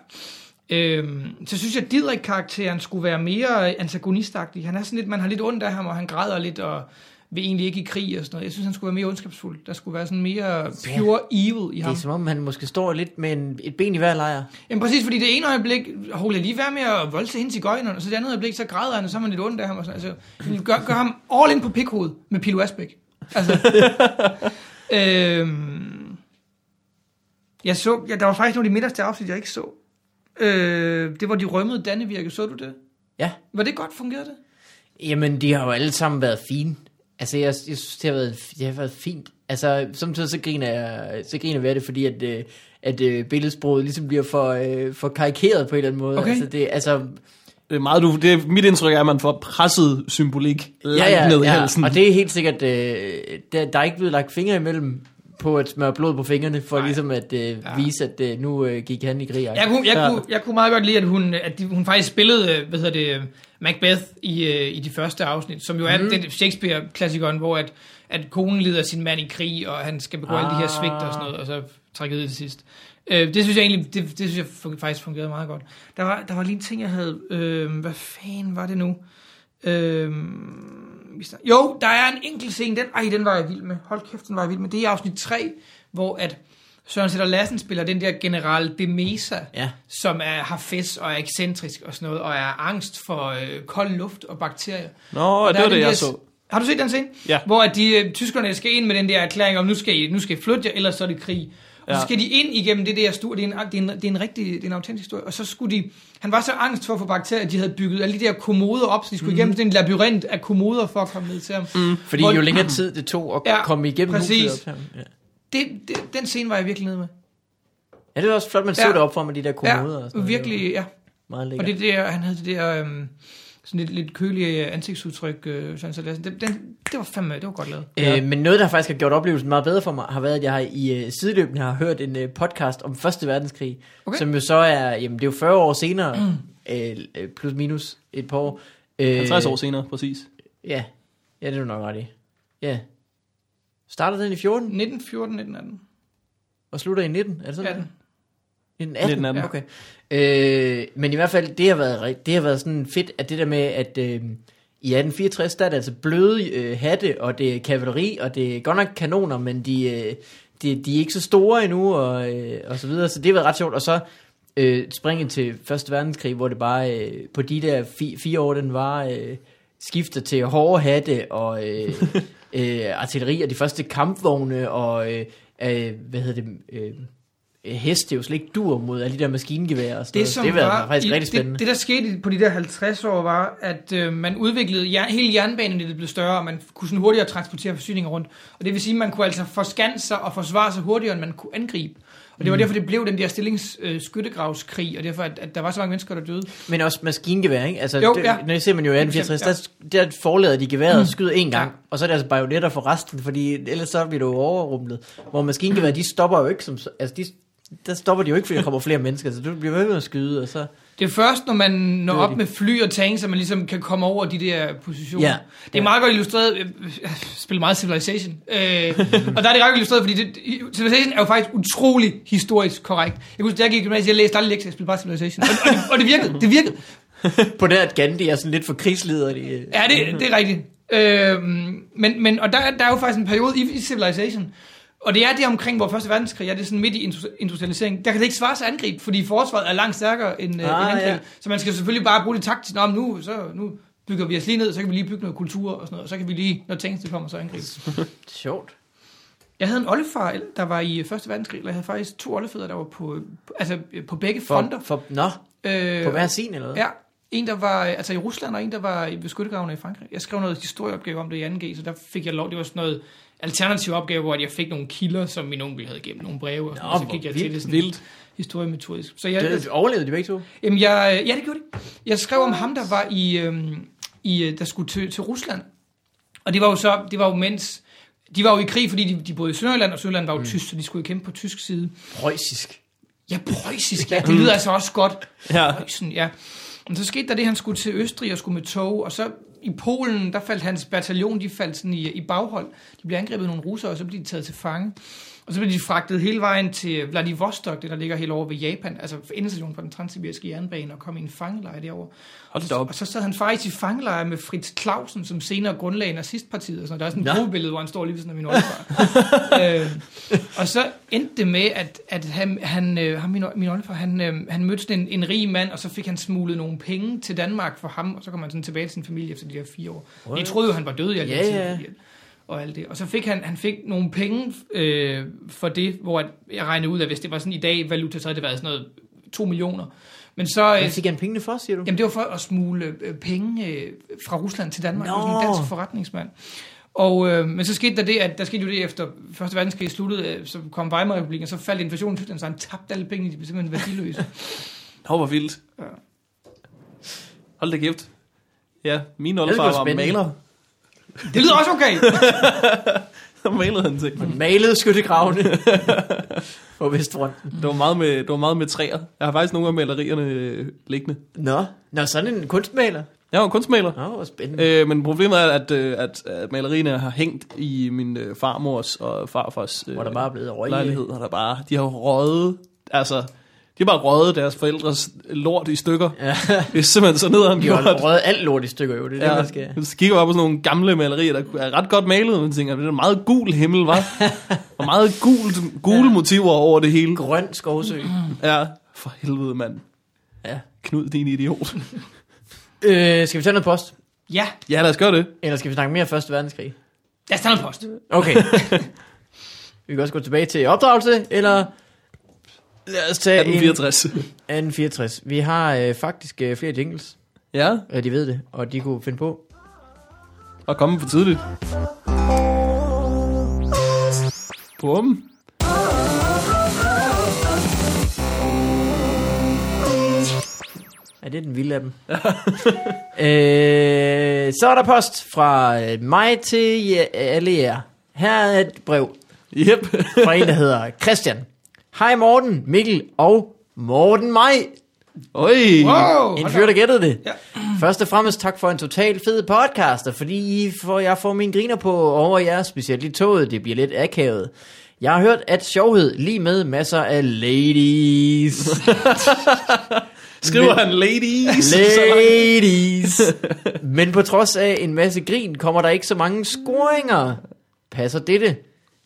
Øhm, så synes jeg, at Didrik-karakteren skulle være mere antagonistagtig. Han er sådan lidt, man har lidt ondt af ham, og han græder lidt, og vil egentlig ikke i krig og sådan noget. Jeg synes, han skulle være mere ondskabsfuld. Der skulle være sådan mere pure evil i Det ham. er som om, han måske står lidt med en, et ben i hver lejr. Jamen præcis, fordi det ene øjeblik holder jeg lige være med at volde sig hen til gøjnerne, og så det andet øjeblik, så græder han, og så er man lidt ondt af ham. Og sådan. Altså, gør, gør ham all in på pikhovedet med Pilo Asbæk. Altså, <laughs> øhm, jeg så, ja, der var faktisk nogle af de midterste afsnit, jeg ikke så. Øh, det var de rømmede Dannevirke, så du det? Ja. Var det godt, fungerede det? Jamen, de har jo alle sammen været fine. Altså, jeg, jeg synes, det har været, det har været fint. Altså, samtidig så griner jeg, så griner jeg ved det, fordi at, øh, at øh, billedsproget ligesom bliver for, øh, for karikeret på en eller anden måde. Okay. Altså, det, altså, Det er meget, du, det er, mit indtryk er, at man får presset symbolik langt ja, ja, ned i ja, halsen. og det er helt sikkert, øh, der, der er ikke blevet lagt fingre imellem på at smøre blod på fingrene, for Nej. ligesom at øh, Ja. vise, at øh, nu øh, gik han i krig. Jeg kunne, jeg, Ja. kunne, jeg kunne meget godt lide, at hun, at de, hun faktisk spillede, øh, hvad hedder det, Macbeth i, øh, i de første afsnit, som jo er mm. den Shakespeare-klassikeren, hvor at, at konen leder sin mand i krig, og han skal begå ah. alle de her svigt og sådan noget, og så trække ud til sidst. Øh, det synes jeg egentlig, det, det synes jeg fun- faktisk fungerede meget godt. Der var, der var lige en ting, jeg havde, øh, hvad fanden var det nu? Øh, vi jo, der er en enkelt scene, den, ej, den var jeg vild med. Hold kæft, den var jeg vild med. Det er afsnit 3, hvor at Søren Sætter Lassen spiller den der general de Mesa, Ja. som er, har fest og er ekscentrisk og sådan noget, og er angst for øh, kold luft og bakterier. Nå, Og det var er det, jeg der- så. Har du set den scene? Ja. Hvor at de, øh, tyskerne skal ind med den der erklæring om, nu skal I, nu skal I flytte jer, ellers så er det krig. Og så skal de ind igennem det der stue, det er en, det er en, det er en rigtig, det er en autentisk historie. Og så skulle de, han var så angst for at få bakterier, at de havde bygget alle de der kommoder op, så de skulle igennem sådan en labyrint af kommoder for at komme ned til ham. Mm. Fordi jo længere tid det tog at Ja, komme igennem præcis. huset op. Ja. Det, det, den scene var jeg virkelig nede med. ja, det er også flot, man så Ja. det op for med de der kommoder. og Ja, sådan noget. virkelig, ja. Meget Og lækkert. det der, han havde det der, øhm, sådan lidt, lidt kølige ansigtsudtryk, øh, sådan, så det, den, det var fandme, det var godt lavet. Ja. Øh, men noget, der faktisk har gjort oplevelsen meget bedre for mig, har været, at jeg har i øh, sideløbende har hørt en øh, podcast om Første Verdenskrig, Okay. som jo så er, jamen det er jo 40 år senere, øh, øh, plus minus et par år. Øh, 50 år senere, præcis. Ja, ja det er du nok ret i. Ja. Startede den i 14 1914, 1918. og slutter i 19? Er det sådan? 18. 1918? 1918. Okay. Øh, men i hvert fald, det har været, det har været sådan fedt, at det der med, at øh, i 1864, der er det altså bløde øh, hatte, og det er kavaleri, og det er godt nok kanoner, men de, øh, de, de er ikke så store endnu, og, øh, og så videre, så det har været ret sjovt. Og så øh, springe til Første Verdenskrig, hvor det bare øh, på de der fi, fire år, den var øh, skifter til hårde hatte, og øh, <laughs> øh, artilleri, og de første kampvogne, og øh, øh, hvad hedder det... Øh, heste jo slet ikke dur mod alle de der maskingeværer og sådan Det, noget. det var, var, faktisk i, rigtig spændende. Det, det, der skete på de der 50 år, var, at øh, man udviklede, jern, hele jernbanen det blev større, og man kunne sådan hurtigere transportere forsyninger rundt. Og det vil sige, at man kunne altså forskanse sig og forsvare sig hurtigere, end man kunne angribe. Og det var derfor, det blev den der stillings øh, og derfor, at, at der var så mange mennesker, der døde. Men også maskingevær, ikke? Altså, Jo, det, ja. når jeg ser man jo i 1864, der, der forlader de geværet og skyder en gang, og så er det altså bajonetter for resten, fordi ellers så bliver du jo overrumlet. Hvor maskingevær, de stopper jo ikke, som, altså de, der stopper de jo ikke, fordi der kommer flere mennesker, så du bliver ved med at skyde, og så... Det er først, når man når op med fly og tanks, at man ligesom kan komme over de der positioner. Ja. Det er meget godt illustreret. Jeg spiller meget Civilization. Øh, og der er det ret godt illustreret, fordi det, Civilization er jo faktisk utrolig historisk korrekt. Jeg kunne da jeg gik i gymnasiet, jeg læste aldrig lektier, jeg spillede bare Civilization. Og, og, det, og det virkede. Det virkede. På det at Gandhi er sådan lidt for krigsleder. De, Ja, det, det er rigtigt. Øh, men, men, og der, der er jo faktisk en periode i, i Civilization, og det er det omkring hvor første verdenskrig, er det sådan midt i industri- industrialisering. Der kan det ikke svare sig at angribe, fordi forsvaret er langt stærkere end, ah, Ah, end angribe. ja. Så man skal selvfølgelig bare bruge det taktisk. Nå, nu, så, nu bygger vi os lige ned, så kan vi lige bygge noget kultur og sådan noget, og så kan vi lige, når tanks kommer, så angribe. <laughs> Sjovt. Jeg havde en oldefar, der var i første verdenskrig, eller jeg havde faktisk to oldefædre, der var på, altså, på begge For, fronter. for, nå, Øh, på hver sin eller hvad? Ja, en der var altså i Rusland, og en der var i beskyttegravene i Frankrig. Jeg skrev noget historieopgave om det i 2G, så der fik jeg lov. Det var sådan noget alternativ opgave, hvor jeg fik nogle kilder, som min onkel havde gennem nogle breve, og, Nå, og så gik jeg til vildt, det sådan Vildt. historiemetodisk. Så jeg, Det, overlevede de begge to? jamen jeg, ja, det gjorde de. Jeg skrev om ham, der var i, øhm, i øh, der skulle til, til Rusland. Og det var jo så, det var jo mens, de var jo i krig, fordi de, de boede i Sønderjylland, og Sønderjylland var jo mm. tysk, så de skulle kæmpe på tysk side. Preussisk. Ja, preussisk, ja, det lyder altså også godt. Ja. Preussen, ja. Men så skete der det, han skulle til Østrig og skulle med tog, og så i Polen, der faldt hans bataljon, de faldt sådan i, i baghold. De blev angrebet af nogle russere, og så blev de taget til fange. Og så blev de fragtet hele vejen til Vladivostok, det der ligger helt over ved Japan, altså endestationen for den transsibiriske jernbane, og kom i en fangelejr derovre. Hold da op. Og så sad han faktisk i fangelejr med Fritz Clausen, som senere grundlagde nazistpartiet. Og sådan. Der er sådan et Nå. gruppebillede, hvor han står lige ved sådan af min oldefar. <laughs> øh, og så endte det med, at, at han, han, øh, ham, min, min oldefar, han, øh, han mødte sådan en, en rig mand, og så fik han smuglet nogle penge til Danmark for ham, og så kom han sådan tilbage til sin familie efter de her fire år. De What? troede jo, han var død i alt Ja, ja. Og alt det. Og så fik han, han fik nogle penge øh, for det, hvor at, jeg regnede ud, at hvis det var sådan i dag valuta, så havde det været sådan noget 2 millioner. Men så, øh, Hvad fik han pengene for, siger du? Jamen det var for at smule øh, penge øh, fra Rusland til Danmark. Nå. Nå. Sådan en dansk forretningsmand. Og, øh, men så skete der det, at der skete jo det efter Første Verdenskrig sluttede, øh, så kom Weimar-republiken, og så faldt inflationen til så han tabte alle pengene, de blev simpelthen værdiløse. <laughs> Nå, hvor vildt. Ja. Hold da kæft. Ja, min Det oldefar var maler. Det lyder også okay. <laughs> Så malede han ting. Malede skyttegravene <laughs> på Vestfronten. Det var meget med, det var meget med træer. Jeg har faktisk nogle af malerierne øh, liggende. Nå, Nå sådan en kunstmaler. Jeg var kunstmaler. Nå, hvor spændende. Øh, men problemet er, at, øh, at, at malerierne har hængt i min øh, farmors og farfars øh, Hvor der bare er blevet røg i. lejlighed. Og der bare, de har røget, altså, de har bare røget deres forældres lort i stykker. Ja, Det er simpelthen så nederen de har røget alt lort i stykker jo, det er ja. det, man skal. Ja, så kigger bare på sådan nogle gamle malerier, der er ret godt malet, men tænker, det er en meget gul himmel, var. <laughs> og meget gult, gule Ja. motiver over det hele. Grøn skovsø. <clears throat> Ja, for helvede, mand. Ja. Knud, din idiot. <laughs> Øh, skal vi tage noget post? Ja, Ja, lad os gøre det. Eller skal vi snakke mere Første Verdenskrig? lad os tage noget post. Okay. <laughs> vi kan også gå tilbage til opdragelse, eller lad os tage 1864. en 1864. <laughs> Vi har øh, faktisk øh, flere jingles, Ja, øh, de ved det, og de kunne finde på. og komme for tidligt. Bum. Ja, det er den vilde af dem. <laughs> øh, så er der post fra øh, mig til alle jer. Her er et brev Yep. fra en, der hedder Christian. Hej Morten, Mikkel og Morten Maj. Oj. Wow, En fyr, der gættede det. Ja. Først og fremmest tak for en total fed podcast, og fordi I får, jeg får mine griner på over jer, specielt i toget. Det bliver lidt akavet. Jeg har hørt, at sjovhed lige med masser af ladies. <laughs> Skriver han ladies. <laughs> Ladies. Men på trods af en masse grin, kommer der ikke så mange scoringer. Passer dette?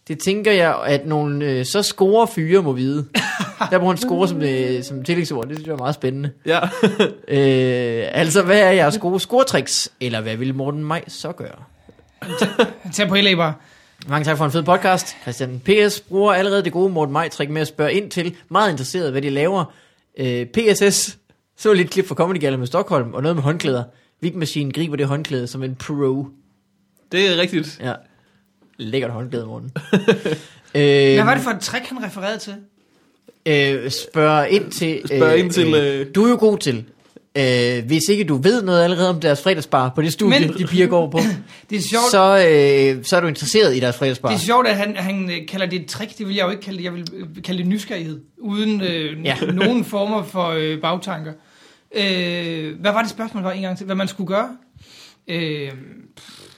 Det tænker jeg, at nogle øh, så score fyre må vide. <laughs> Der bruger han score som, øh, som tillægsord. Det synes jeg er meget spændende. Ja. <laughs> Øh, altså, hvad er jeres gode scoretricks? Eller hvad vil Morten Maj så gøre? <laughs> Tag på bare. Mange tak for en fed podcast. Christian P.S. bruger allerede det gode Morten Maj-trick med at spørge ind til, meget interesseret, hvad de laver. Øh, PSS, så lidt klip fra Comedy Gala med Stockholm, og noget med håndklæder. Vigmaskinen griber det håndklæde som en pro. Det er rigtigt. Ja. Lækkert håndklæde, Morten. <laughs> Hvad øh, var det for et trick, han refererede til? øh, spørg ind til... Spørg ind til, øh, Du er jo god til. Øh, hvis ikke du ved noget allerede om deres fredagsbar på det studie, Men- de piger går på, <clears throat> Det er sjovt, så, øh, så er du interesseret i deres fredagsbar. det er sjovt at han, han øh, kalder det et trick. Det vil jeg jo ikke kalde det. Jeg vil øh, kalde det nysgerrighed. Uden øh, Ja. ja. <laughs> nogen former for øh, bagtanker. Øh, hvad var det spørgsmål var en gang til? Hvad man skulle gøre? Øh,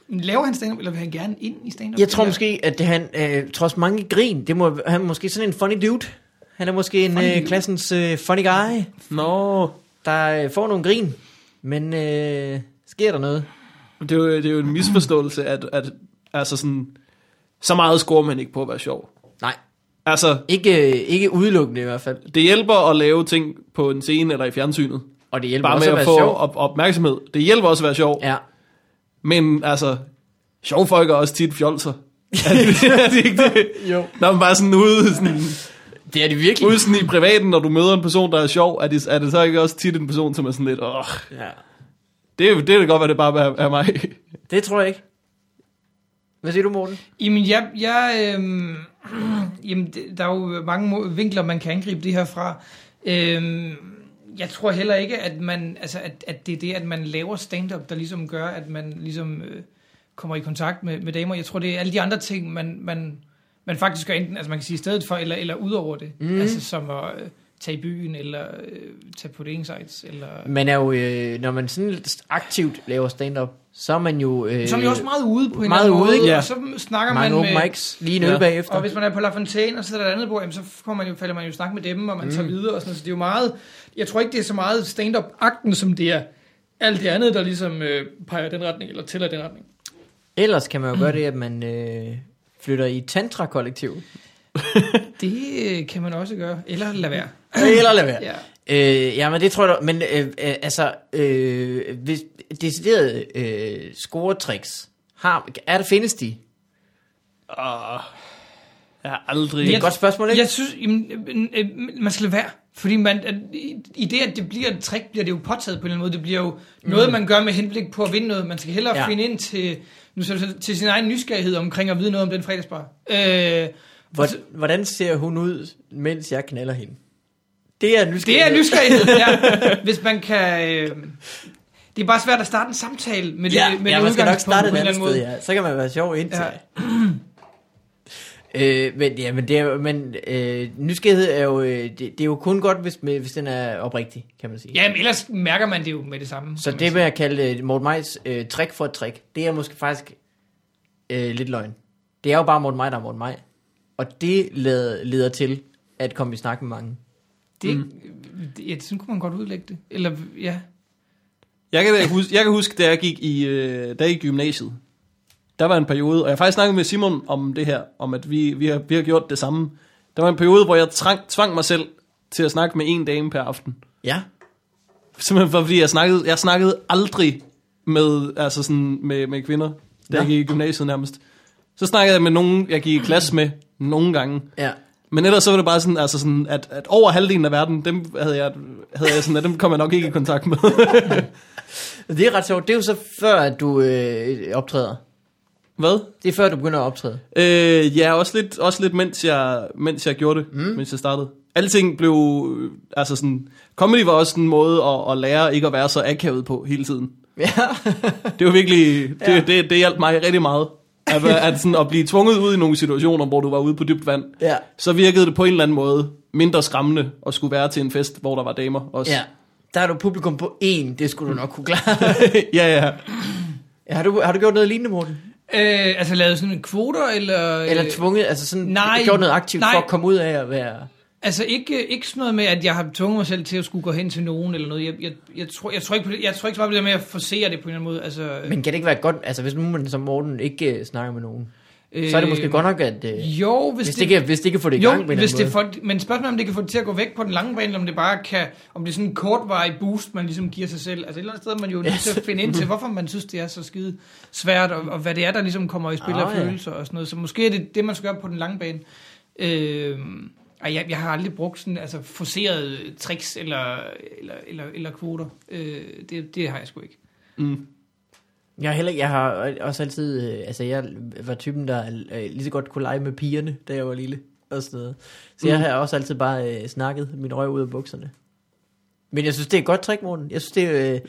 laver han stand-up, eller vil han gerne ind i stand-up? Jeg tror måske, at det, han, øh, trods mange grin, det må, han er måske sådan en funny dude. Han er måske en Funny øh, klassens øh, funny guy, Nå. der øh, får nogle grin. Men øh, sker der noget? Det er jo, det er jo en misforståelse, at, at altså sådan, så meget scorer man ikke på at være sjov. Nej, Altså, ikke, øh, ikke udelukkende i hvert fald. det hjælper at lave ting på en scene eller i fjernsynet. Og det hjælper Bare også med at at være få sjov. op- opmærksomhed. Det hjælper også at være sjov. Ja. Men altså, sjove folk er også tit fjolser. <laughs> er, det, er det ikke det? Jo. Når man bare sådan ude, sådan, Det er det virkelig. ude sådan i privaten, når du møder en person, der er sjov, er det, er det så ikke også tit en person, som er sådan lidt, åh, Ja. det, er- det er da godt, hvad det bare er, er mig. <laughs> Det tror jeg ikke. Hvad siger du, Morten? Jamen, jeg, jeg, øhm, <clears throat> jamen, der er jo mange vinkler, man kan angribe det her fra. Øhm, jeg tror heller ikke, at, man, altså, at, at det er det, at man laver stand-up, der ligesom gør, at man ligesom øh, kommer i kontakt med, med damer. Jeg tror, det er alle de andre ting, man, man, man faktisk gør enten, altså man kan sige i stedet for, eller, eller ud over det. Mm. Altså som at øh, tage i byen, eller øh, tage på dating sites, eller... Man er jo, øh, når man sådan aktivt laver stand-up, så er man jo... Øh, Så er man jo også meget ude på en meget ude, måde, ikke? Ja. og så snakker man open med... mics, lige en øl Ja. bagefter. Og hvis man er på La Fontaine, og så er der et andet bord, jamen, så får man jo, falder man jo snak med dem, og man mm. tager videre. Og sådan, noget. så det er jo meget... Jeg tror ikke, det er så meget stand-up-akten, som det er alt det andet, der ligesom øh, peger den retning, eller tæller den retning. Ellers kan man jo gøre det, at man øh, flytter i tantra-kollektiv. <laughs> Det øh, kan man også gøre. Eller lade være. Eller lad være. Ja. Øh, ja, men det tror jeg da, men øh, øh, altså, øh, hvis deciderede øh, scoretricks, har, er der findes de? Åh, jeg har aldrig... Det er et godt spørgsmål, ikke? Jeg synes, jamen, øh, man skal lade være. Fordi man, at, i- det, at det bliver et trick, bliver det jo påtaget på en eller anden måde. Det bliver jo mm. noget, man gør med henblik på at vinde noget. Man skal hellere Ja. finde ind til, nu, så, til sin egen nysgerrighed omkring at vide noget om den fredagsbar. Øh, Hvor, hvordan ser hun ud, mens jeg knaller hende? Det er nysgerrighed. Det er nysgerrighed, <laughs> ja. Hvis man kan... Øh, det er bare svært at starte en samtale med Ja, det, med ja det man skal nok starte et andet sted, ja. Så kan man være sjov indtil. Ja. <clears throat> Øh, men, ja, men, det er, jo- men øh, nysgerrighed er jo, øh, det, det er jo kun godt, hvis, hvis den er oprigtig, kan man sige. Ja, men ellers mærker man det jo med det samme. Så det med at kalde øh, Morten Majs øh, trick for et trick, det er måske faktisk øh, lidt løgn. Det er jo bare Morten Maj, der er Morten Maj. Og det leder, leder til at komme i snak med mange. Det, mm. ja, sådan kunne man godt udlægge det. Eller, ja. Jeg kan, da huske, jeg kan huske, da jeg gik i, øh, da jeg gik i gymnasiet, der var en periode, og jeg har faktisk snakket med Simon om det her, om at vi, vi, har, vi har gjort det samme. Der var en periode, hvor jeg trang, tvang mig selv til at snakke med en dame per aften. Ja. Simpelthen fordi jeg snakkede, jeg snakkede aldrig med, altså sådan, med, med kvinder, da Ja. jeg gik i gymnasiet nærmest. Så snakkede jeg med nogen, jeg gik i klasse med nogle gange. Ja. Men ellers så var det bare sådan, altså sådan at, at over halvdelen af verden, dem havde jeg, havde jeg sådan, at dem kom jeg nok ikke i kontakt med. <laughs> Det er ret sjovt. Det er jo så før, at du øh, optræder. Hvad? Det er før, du begynder at optræde. Øh, ja, også lidt, også lidt mens, jeg, mens jeg gjorde det, mm. mens jeg startede. Alting blev, øh, altså sådan, comedy var også en måde at, at lære ikke at være så akavet på hele tiden. Ja. Det var virkelig, <laughs> det, Ja. ja. det, det hjalp mig rigtig meget. At, at, sådan, at blive tvunget ud i nogle situationer, hvor du var ude på dybt vand. ja. Så virkede det på en eller anden måde mindre skræmmende at skulle være til en fest, hvor der var damer også. Ja. Der er du publikum på én, det skulle du nok kunne klare. <laughs> ja, ja. har, du, har du gjort noget lignende, Morten? Øh, altså lavet sådan en kvoter, eller... Eller øh, tvunget, altså sådan nej, gjort noget aktivt nej. for at komme ud af at være... Altså ikke, ikke sådan noget med, at jeg har tvunget mig selv til at skulle gå hen til nogen eller noget. Jeg, jeg, jeg, tror, jeg, tror, ikke på det, jeg tror ikke så meget på det med at forsere det på en eller anden måde. Altså, Men kan det ikke være godt, altså hvis nu man som Morten ikke uh, snakker med nogen, øh, så er det måske godt nok, at Jo, hvis, hvis, det, ikke, hvis det ikke får det i jo, gang på en hvis det får, men spørgsmålet er, om det kan få det til at gå væk på den lange bane, eller om det bare kan, om det er sådan en kortvarig boost, man ligesom giver sig selv. Altså et eller andet sted man jo nødt til at finde ind til, hvorfor man synes, det er så skide svært, og, og hvad det er, der ligesom kommer i spil af Ah, ja. følelser og sådan noget. Så måske er det det, man skal gøre på den lange bane. Øh, ej, jeg, jeg har aldrig brugt sådan, altså forserede tricks eller, eller, eller, eller kvoter. Øh, det, det har jeg sgu ikke. Mm. Jeg heller, ikke- jeg har også altid, øh, altså jeg var typen, der øh, lige så godt kunne lege med pigerne, da jeg var lille og sådan noget. Så Mm. jeg har også altid bare øh, snakket min røv ud af bukserne. Men jeg synes, det er et godt trick, Morten. Jeg synes, det er... Øh,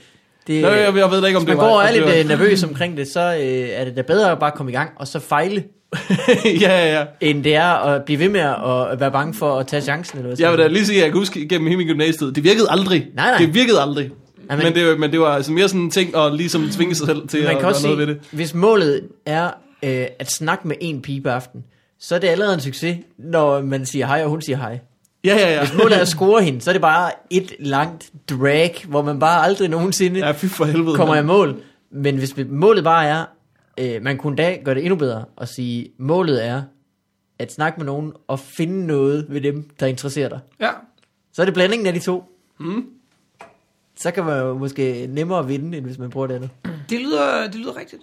det, Nå, jeg, jeg ved da ikke, om hvis man det var... går og er om det lidt øh, nervøs omkring det, så øh, er det da bedre at bare komme i gang, og så fejle, <laughs> ja, ja, ja. end det er at blive ved med at, være bange for at tage chancen. Eller hvad Jeg vil da lige sige, at jeg kan huske gennem hele min gymnasiet, det virkede aldrig. Nej, nej. Det virkede aldrig. Nej, men, men- det, men det var altså mere sådan en ting at ligesom tvinge sig selv til Man at kan gøre også noget se, ved det. hvis målet er øh, at snakke med en pige på aften, så er det allerede en succes, når man siger hej, og hun siger hej. Ja, ja, ja. Hvis målet er at score hende, så er det bare et langt drag, hvor man bare aldrig nogensinde Ja, for helvede. kommer i mål. Men hvis målet bare er, øh, man kunne da gøre det endnu bedre, og sige, målet er at snakke med nogen, og finde noget ved dem, der interesserer dig. Ja, Så er det blandingen af de to. Mm. Så kan man jo måske nemmere vinde, end hvis man bruger det andet. det lyder, det lyder rigtigt.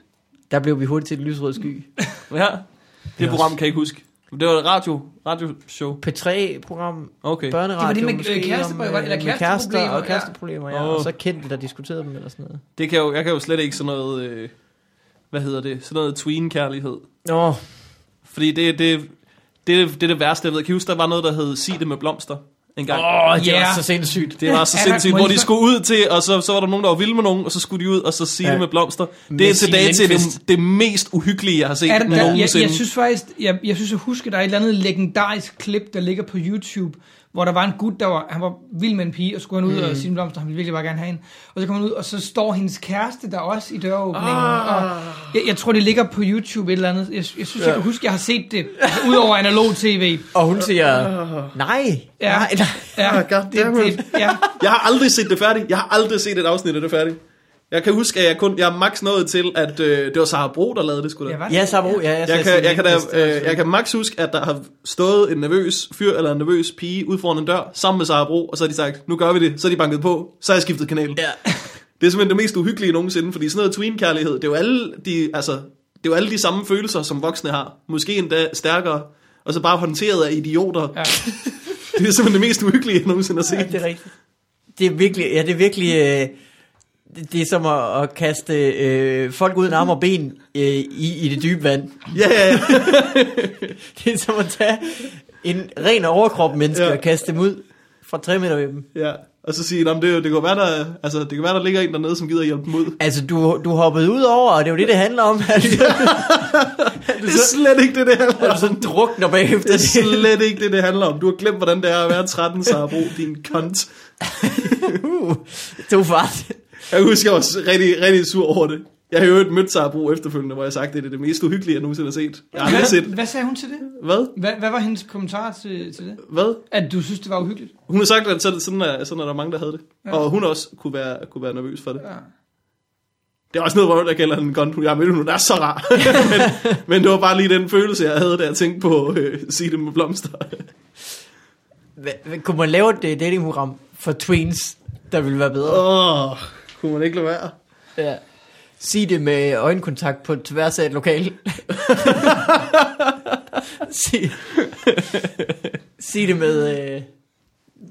Der blev vi hurtigt til et lysrød sky. <laughs> Ja, det program kan jeg ikke huske. Det var et radio, radioshow. P3-program, Okay. børneradio, Det var det med, øh, måske, kærestebrev, om, eller øh, med kærester kæresteproblemer, og ja. kæresteproblemer, ja. Og så kendte, der diskuterede dem eller sådan noget. Det kan jo, jeg kan jo slet ikke sådan noget, øh, hvad hedder det, sådan noget tween-kærlighed. Nå, Fordi det, det, det, det er det værste, jeg ved. Kan I huske, der var noget, der hed Sig det med blomster en gang? åh, det Ja. var så sindssygt. Det var så Er sindssygt, hvor de så- skulle ud til, og så, så var der nogen, der var vilde med nogen, og så skulle de ud, og så sige Ja. det med blomster. Med Det er Signe tilbage til det, det mest uhyggelige, jeg har set der, jeg, nogensinde. jeg synes faktisk, jeg, jeg synes, jeg husker, der er et eller andet legendarisk klip, der ligger på YouTube, hvor der var en gut, der var, han var vild med en pige, og skulle han ud mm. og sige en blomster, han ville virkelig bare gerne have hende. Og så kommer han ud, og så står hendes kæreste der også i døråbningen. Ah. Og jeg, jeg tror, det ligger på YouTube et eller andet. Jeg, jeg synes, jeg kan huske, jeg har set det, altså, ud over analog tv. Og hun siger, nej, Ja. nej, nej. Ja, <laughs> Ah, goddammit. det, ja. Jeg har aldrig set det færdigt. Jeg har aldrig set et afsnit af det færdigt. Jeg kan huske, at jeg kun jeg er max nået til, at øh, det var Sara Bro, der lavede det, skulle Ja, da. Ja, Sabro, ja, jeg, Jeg kan, jeg, kan da, øh, jeg kan max huske, at der har stået en nervøs fyr eller en nervøs pige ud foran en dør, sammen med Sara Bro, og så har de sagt, nu gør vi det. Så har de banket på, så har jeg skiftet kanal. Ja. <laughs> Det er simpelthen det mest uhyggelige nogensinde, fordi sådan noget tween-kærlighed, det er jo alle de, altså, det er jo alle de samme følelser, som voksne har. Måske endda stærkere, og så bare håndteret af idioter. Ja. <laughs> Det er simpelthen det mest uhyggelige, jeg nogensinde har Ja, set. det er rigtigt. Det er virkelig, ja, det er virkelig, øh, det, det er som at, at kaste øh, folk uden arme og ben øh, i, i det dybe vand. Ja, ja, ja. <laughs> Det er som at tage en ren overkrop menneske Ja. og kaste dem ud fra 3 meter ved dem. ja. Og så sige, "Nå, men det, det, kan være, der, altså, det kan være, der ligger en dernede, som gider hjælpe dem ud. Altså, du, du hoppede ud over, og det er jo det, det handler om. <laughs> Altså, Det er slet ikke det, det handler om. du sådan drukner bagefter. Det er slet ikke det, det handler om. Du har glemt, hvordan det er at være 13, Sara Bro, din kont. <laughs> Uh, to fart. Jeg husker, jeg var rigtig, rigtig sur over det. Jeg har jo øvrigt mødt Sara Bro efterfølgende, hvor jeg sagt, det er det mest uhyggelige, jeg nogensinde har set. Jeg har Hvad, set. hvad sagde hun til det? Hvad? Hvad, hvad var hendes kommentar til, til det? Hvad? At du synes, det var uhyggeligt? Hun har sagt, at sådan, sådan, er, sådan er der mange, der havde det. Ja. Og hun også kunne være, kunne være nervøs for det. Ja. Det er også noget, hvor der gælder en gun. Jeg mødte hun er så rar. <laughs> men, men, det var bare lige den følelse, jeg havde, da jeg tænkte på øh, sige det med blomster. Hva- hva- Kunne man lave et datingprogram for tweens, der ville være bedre? Åh, oh, kunne man ikke lade være? Ja. Sig det med øjenkontakt på tværs af et lokal. <laughs> sig, sig det med... Øh,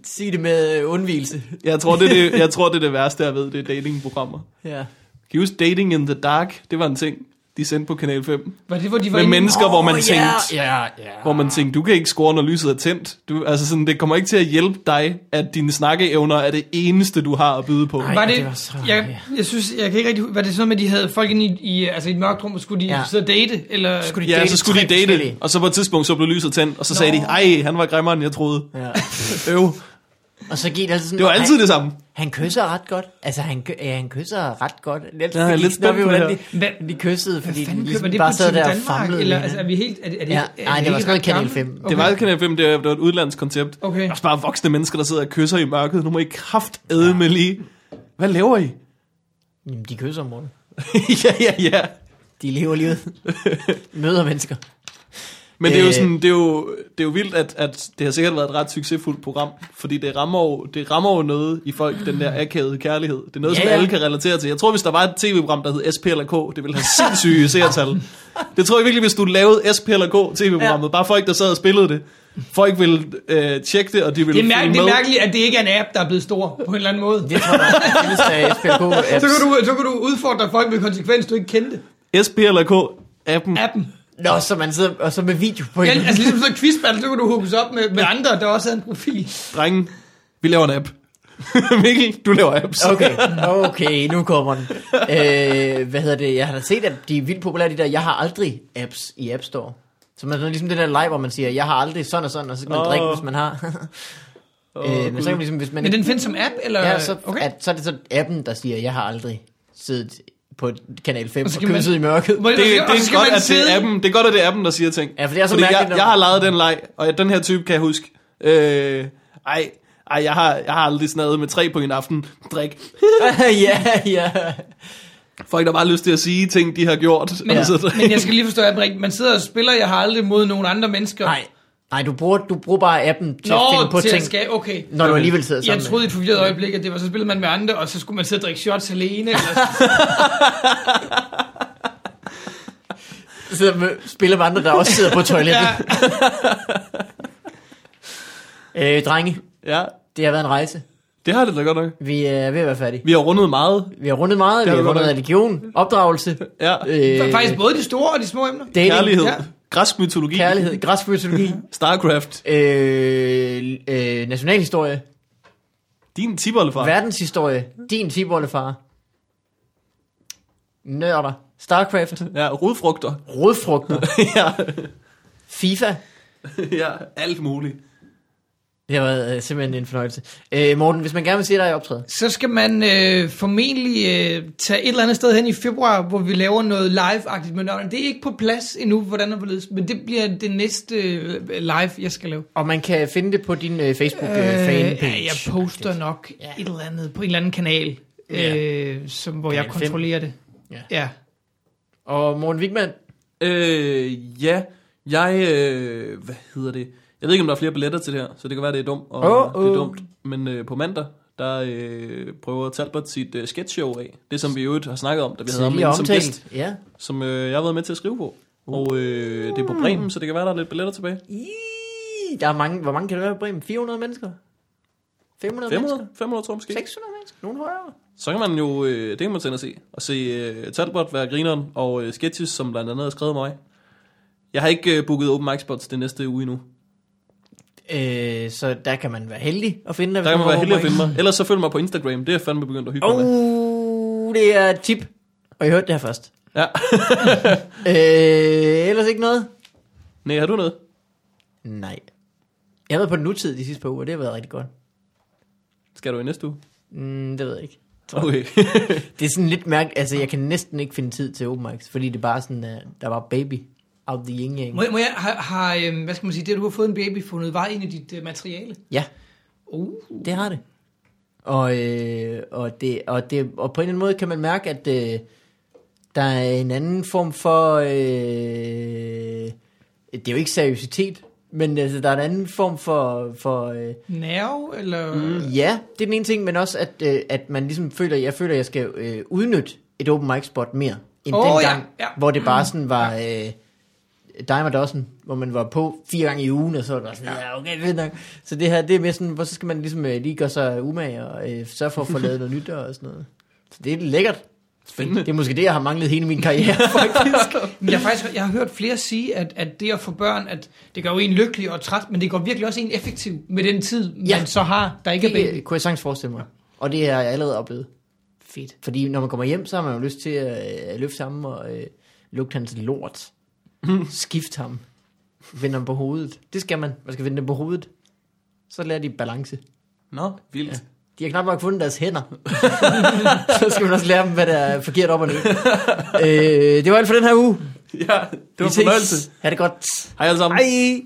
sig det med undvielse. Jeg tror, det er det, jeg tror, det er det værste, jeg ved, det er datingprogrammer. Ja. Kan I huske Dating in the Dark? Det var en ting, de sendte på Kanal 5. Var det, hvor de var Med mennesker, hvor man Åh, tænkte, Ja, ja, hvor man tænkte, du kan ikke score, når lyset er tændt. Du, altså sådan, det kommer ikke til at hjælpe dig, at dine snakkeevner er det eneste, du har at byde på. Nej. Var det, det var så- jeg, jeg synes, jeg kan ikke rigtig, var det sådan, at de havde folk inde i, i, altså i et mørkt rum, og skulle de Ja. ja. sidde og date? Eller? Skulle de Ja, date så skulle de date, og så på et tidspunkt, så blev lyset tændt, og så sagde Nå. de, ej, han var grimmere, end jeg troede. Ja. <laughs> Øv. Og så gik det altid sådan... Det var "Ej, altid det samme. Han kysser ret godt. Altså, han, kø- ja, han kysser ret godt. Lidt, Ja, jeg er lidt spændt på det De, de kyssede, fordi de ligesom det bare sad der og Danmark? famlede. Eller, altså, er vi helt... Er det, er det, Ja, er nej, det ikke var sådan noget Kanal gammelt? 5. Okay. Det var Kanal 5, det var, det var et udlandsk koncept. Okay. Også bare voksne mennesker, der sidder og kysser i mørket. Nu må I kraft med lige. Hvad laver I? Jamen, de kysser om morgenen. <laughs> ja, ja, ja. De lever livet. Møder mennesker. Men det er jo Øh. sådan, det er jo, det er jo vildt, at, at det har sikkert været et ret succesfuldt program, fordi det rammer jo, det rammer jo noget i folk, den der akavede kærlighed. Det er noget, Ja, som ja. alle kan relatere til. Jeg tror, hvis der var et tv-program, der hed SP eller K, det ville have sindssyge <laughs> seertal. Det tror jeg virkelig, hvis du lavede SP eller K tv-programmet, bare folk, der sad og spillede det, folk ville øh, tjekke det, og de ville Det er, mær- det er mærkeligt, at det ikke er en app, der er blevet stor på en eller anden måde. Det tror jeg, det apps. Så kan, du, så kan du udfordre folk med konsekvens, du ikke kendte. SP eller K, appen. Appen. Nå, så man sidder, og så med video på Ja, hinanden. altså ligesom sådan en quizbattle, så kan du hookes op med, med andre, der også havde en profil. Drenge, vi laver en app. <laughs> Mikkel, du laver apps. Okay, okay, nu kommer den. Øh, hvad hedder det? Jeg har da set, at de er vildt populære, de der, jeg har aldrig apps i App Store. Så man sådan ligesom det der live, hvor man siger, jeg har aldrig sådan og sådan, og så kan man oh. drikke, hvis man har. <laughs> øh, men så kan man ligesom, hvis man Men den findes som app, eller? ja, så, okay. at, så er det så appen, der siger, jeg har aldrig siddet på Kanal 5 Og og, så man- i mørket. Det, det, så er skal godt, man at det er appen, det er godt, at det er appen, der siger ting. Ja, for det er så Fordi mærkeligt, jeg, når- jeg har lavet den leg, og den her type kan jeg huske. Øh, ej, ej jeg, har, jeg har aldrig snadet med tre på en aften. Drik. <laughs> ja, ja. Folk der bare har lyst til at sige ting, de har gjort. Men, og så drik. men jeg skal lige forstå, at man sidder og spiller, jeg har aldrig mod nogen andre mennesker. Nej, nej du, bruger, du bruger bare appen til Nå, at finde på til ting, skal, okay. når du alligevel sidder sammen Jeg troede i et forvirret øjeblik, at det var så spillede man med andre, og så skulle man sidde og drikke shots alene. Eller, med. <laughs> Sidder med, spiller med andre, der også sidder på toilettet. <laughs> ja. <laughs> Øh, drenge, Ja, det har været en rejse. det har det da godt nok. Vi er ved at være færdige. Vi har rundet meget. Vi har rundet meget. Det Vi har har rundet religion, opdragelse, Ja. øh, Faktisk både de store og de små emner. dating, Kærlighed. Ja. Græsk mytologi. kærlighed, græsk mytologi, <laughs> Starcraft. øh, øh, nationalhistorie, Din tibollefar. verdenshistorie, din tibollefar, nørder, Starcraft, Ja, rodfrugter. rodfrugter, <laughs> ja. FIFA. <laughs> ja, alt muligt. Det har været øh, simpelthen en fornøjelse. Øh, Morten, hvis man gerne vil se dig i optræde, Så skal man øh, formentlig øh, tage et eller andet sted hen i februar, hvor vi laver noget live-agtigt med nørden. Det er ikke på plads endnu, hvordan det hvorledes, men det bliver det næste øh, live, jeg skal lave. og man kan finde det på din øh, Facebook-fanpage. ja, jeg poster nok Ja. et eller andet på en eller anden kanal, Ja. øh, som, hvor jeg Kanal fem. kontrollerer det. Ja. ja. Og Morten Wigman, Øh, ja, jeg, øh, hvad hedder det? Jeg ved ikke, om der er flere billetter til det her, så det kan være, det er dumt, og Åh, det er dumt. Men øh, på mandag, der øh, prøver Talbot sit øh, sketchshow af. Det, som vi i øvrigt har snakket om, da vi havde ham som gæst. Ja. som øh, jeg har været med til at skrive på. Og øh, det er på Bremen, så det kan være, der er lidt billetter tilbage. Ih, Der er mange, hvor mange kan det være i Bremen? 400 mennesker? 500 500, mennesker? 500 tror jeg måske. 600 mennesker? Nogen højere? Så kan man jo, øh, det kan man tænde at se. Og se øh, Talbot være grineren, og øh, sketches, som blandt andet er skrevet af mig. Jeg har ikke øh, booket open mic spots det næste uge endnu. Øh, så der kan man være heldig at finde dig. Der kan man være heldig at finde mig. Ellers så følg mig på Instagram. Det er fandme begyndt at hygge mig med. Oh, det er et tip. Og jeg hørte det her først. Ja. <laughs> Øh, ellers ikke noget? Nej, har du noget? Nej. Jeg har været på nutid de sidste par uger, og det har været rigtig godt. Skal du i næste uge? Mm, det ved jeg ikke. Okay. <laughs> Det er sådan lidt mærkeligt, altså jeg kan næsten ikke finde tid til open mics, fordi det er bare sådan, uh, der var baby out the yin yang. Må, jeg- må jeg, har, har, øh, hvad skal man sige, det at du har fået en baby, fundet vej ind i dit øh, materiale? Ja, Uh. det har det. Og, øh, og, det, og, det, og på en eller anden måde kan man mærke, at øh, der er en anden form for, øh, det er jo ikke seriøsitet, men altså, der er en anden form for, for øh, Nerve, eller... ja, det er den ene ting, men også at, øh, at man ligesom føler, jeg føler, at jeg skal øh, udnytte et open mic spot mere, end oh, ja, dengang, ja. hvor det bare sådan var øh, dime dozen, hvor man var på fire gange i ugen, og så var det sådan, ja, okay, fedt nok. Så det her, det er mere sådan, hvor så skal man ligesom øh, lige gøre sig umage, og øh, sørge for at få lavet noget nyt og sådan noget. Så det er lækkert. Spændende. Det er måske det, jeg har manglet hele min karriere, <laughs> faktisk. Men jeg har faktisk jeg har hørt flere sige, at, at det at få børn, at det gør jo en lykkelig og træt, men det går virkelig også en effektiv med den tid, Ja. man så har, der ikke er baby. Det kunne jeg sagtens forestille mig. Og det har jeg allerede oplevet. Fedt. Fordi når man kommer hjem, så har man jo lyst til at øh, løfte ham og øh, lugte hans lort. Skift ham. Vende ham på hovedet. Det skal man. Man skal vende dem på hovedet. Så lærer de balance. Nå, vildt. Ja. De har knap nok fundet deres hænder. <laughs> så skal man også lære dem, hvad der er forkert op og ned. øh, det var alt for den her uge. Ja, det var en fornøjelse. Ha' det godt. Hej alle sammen. Hej.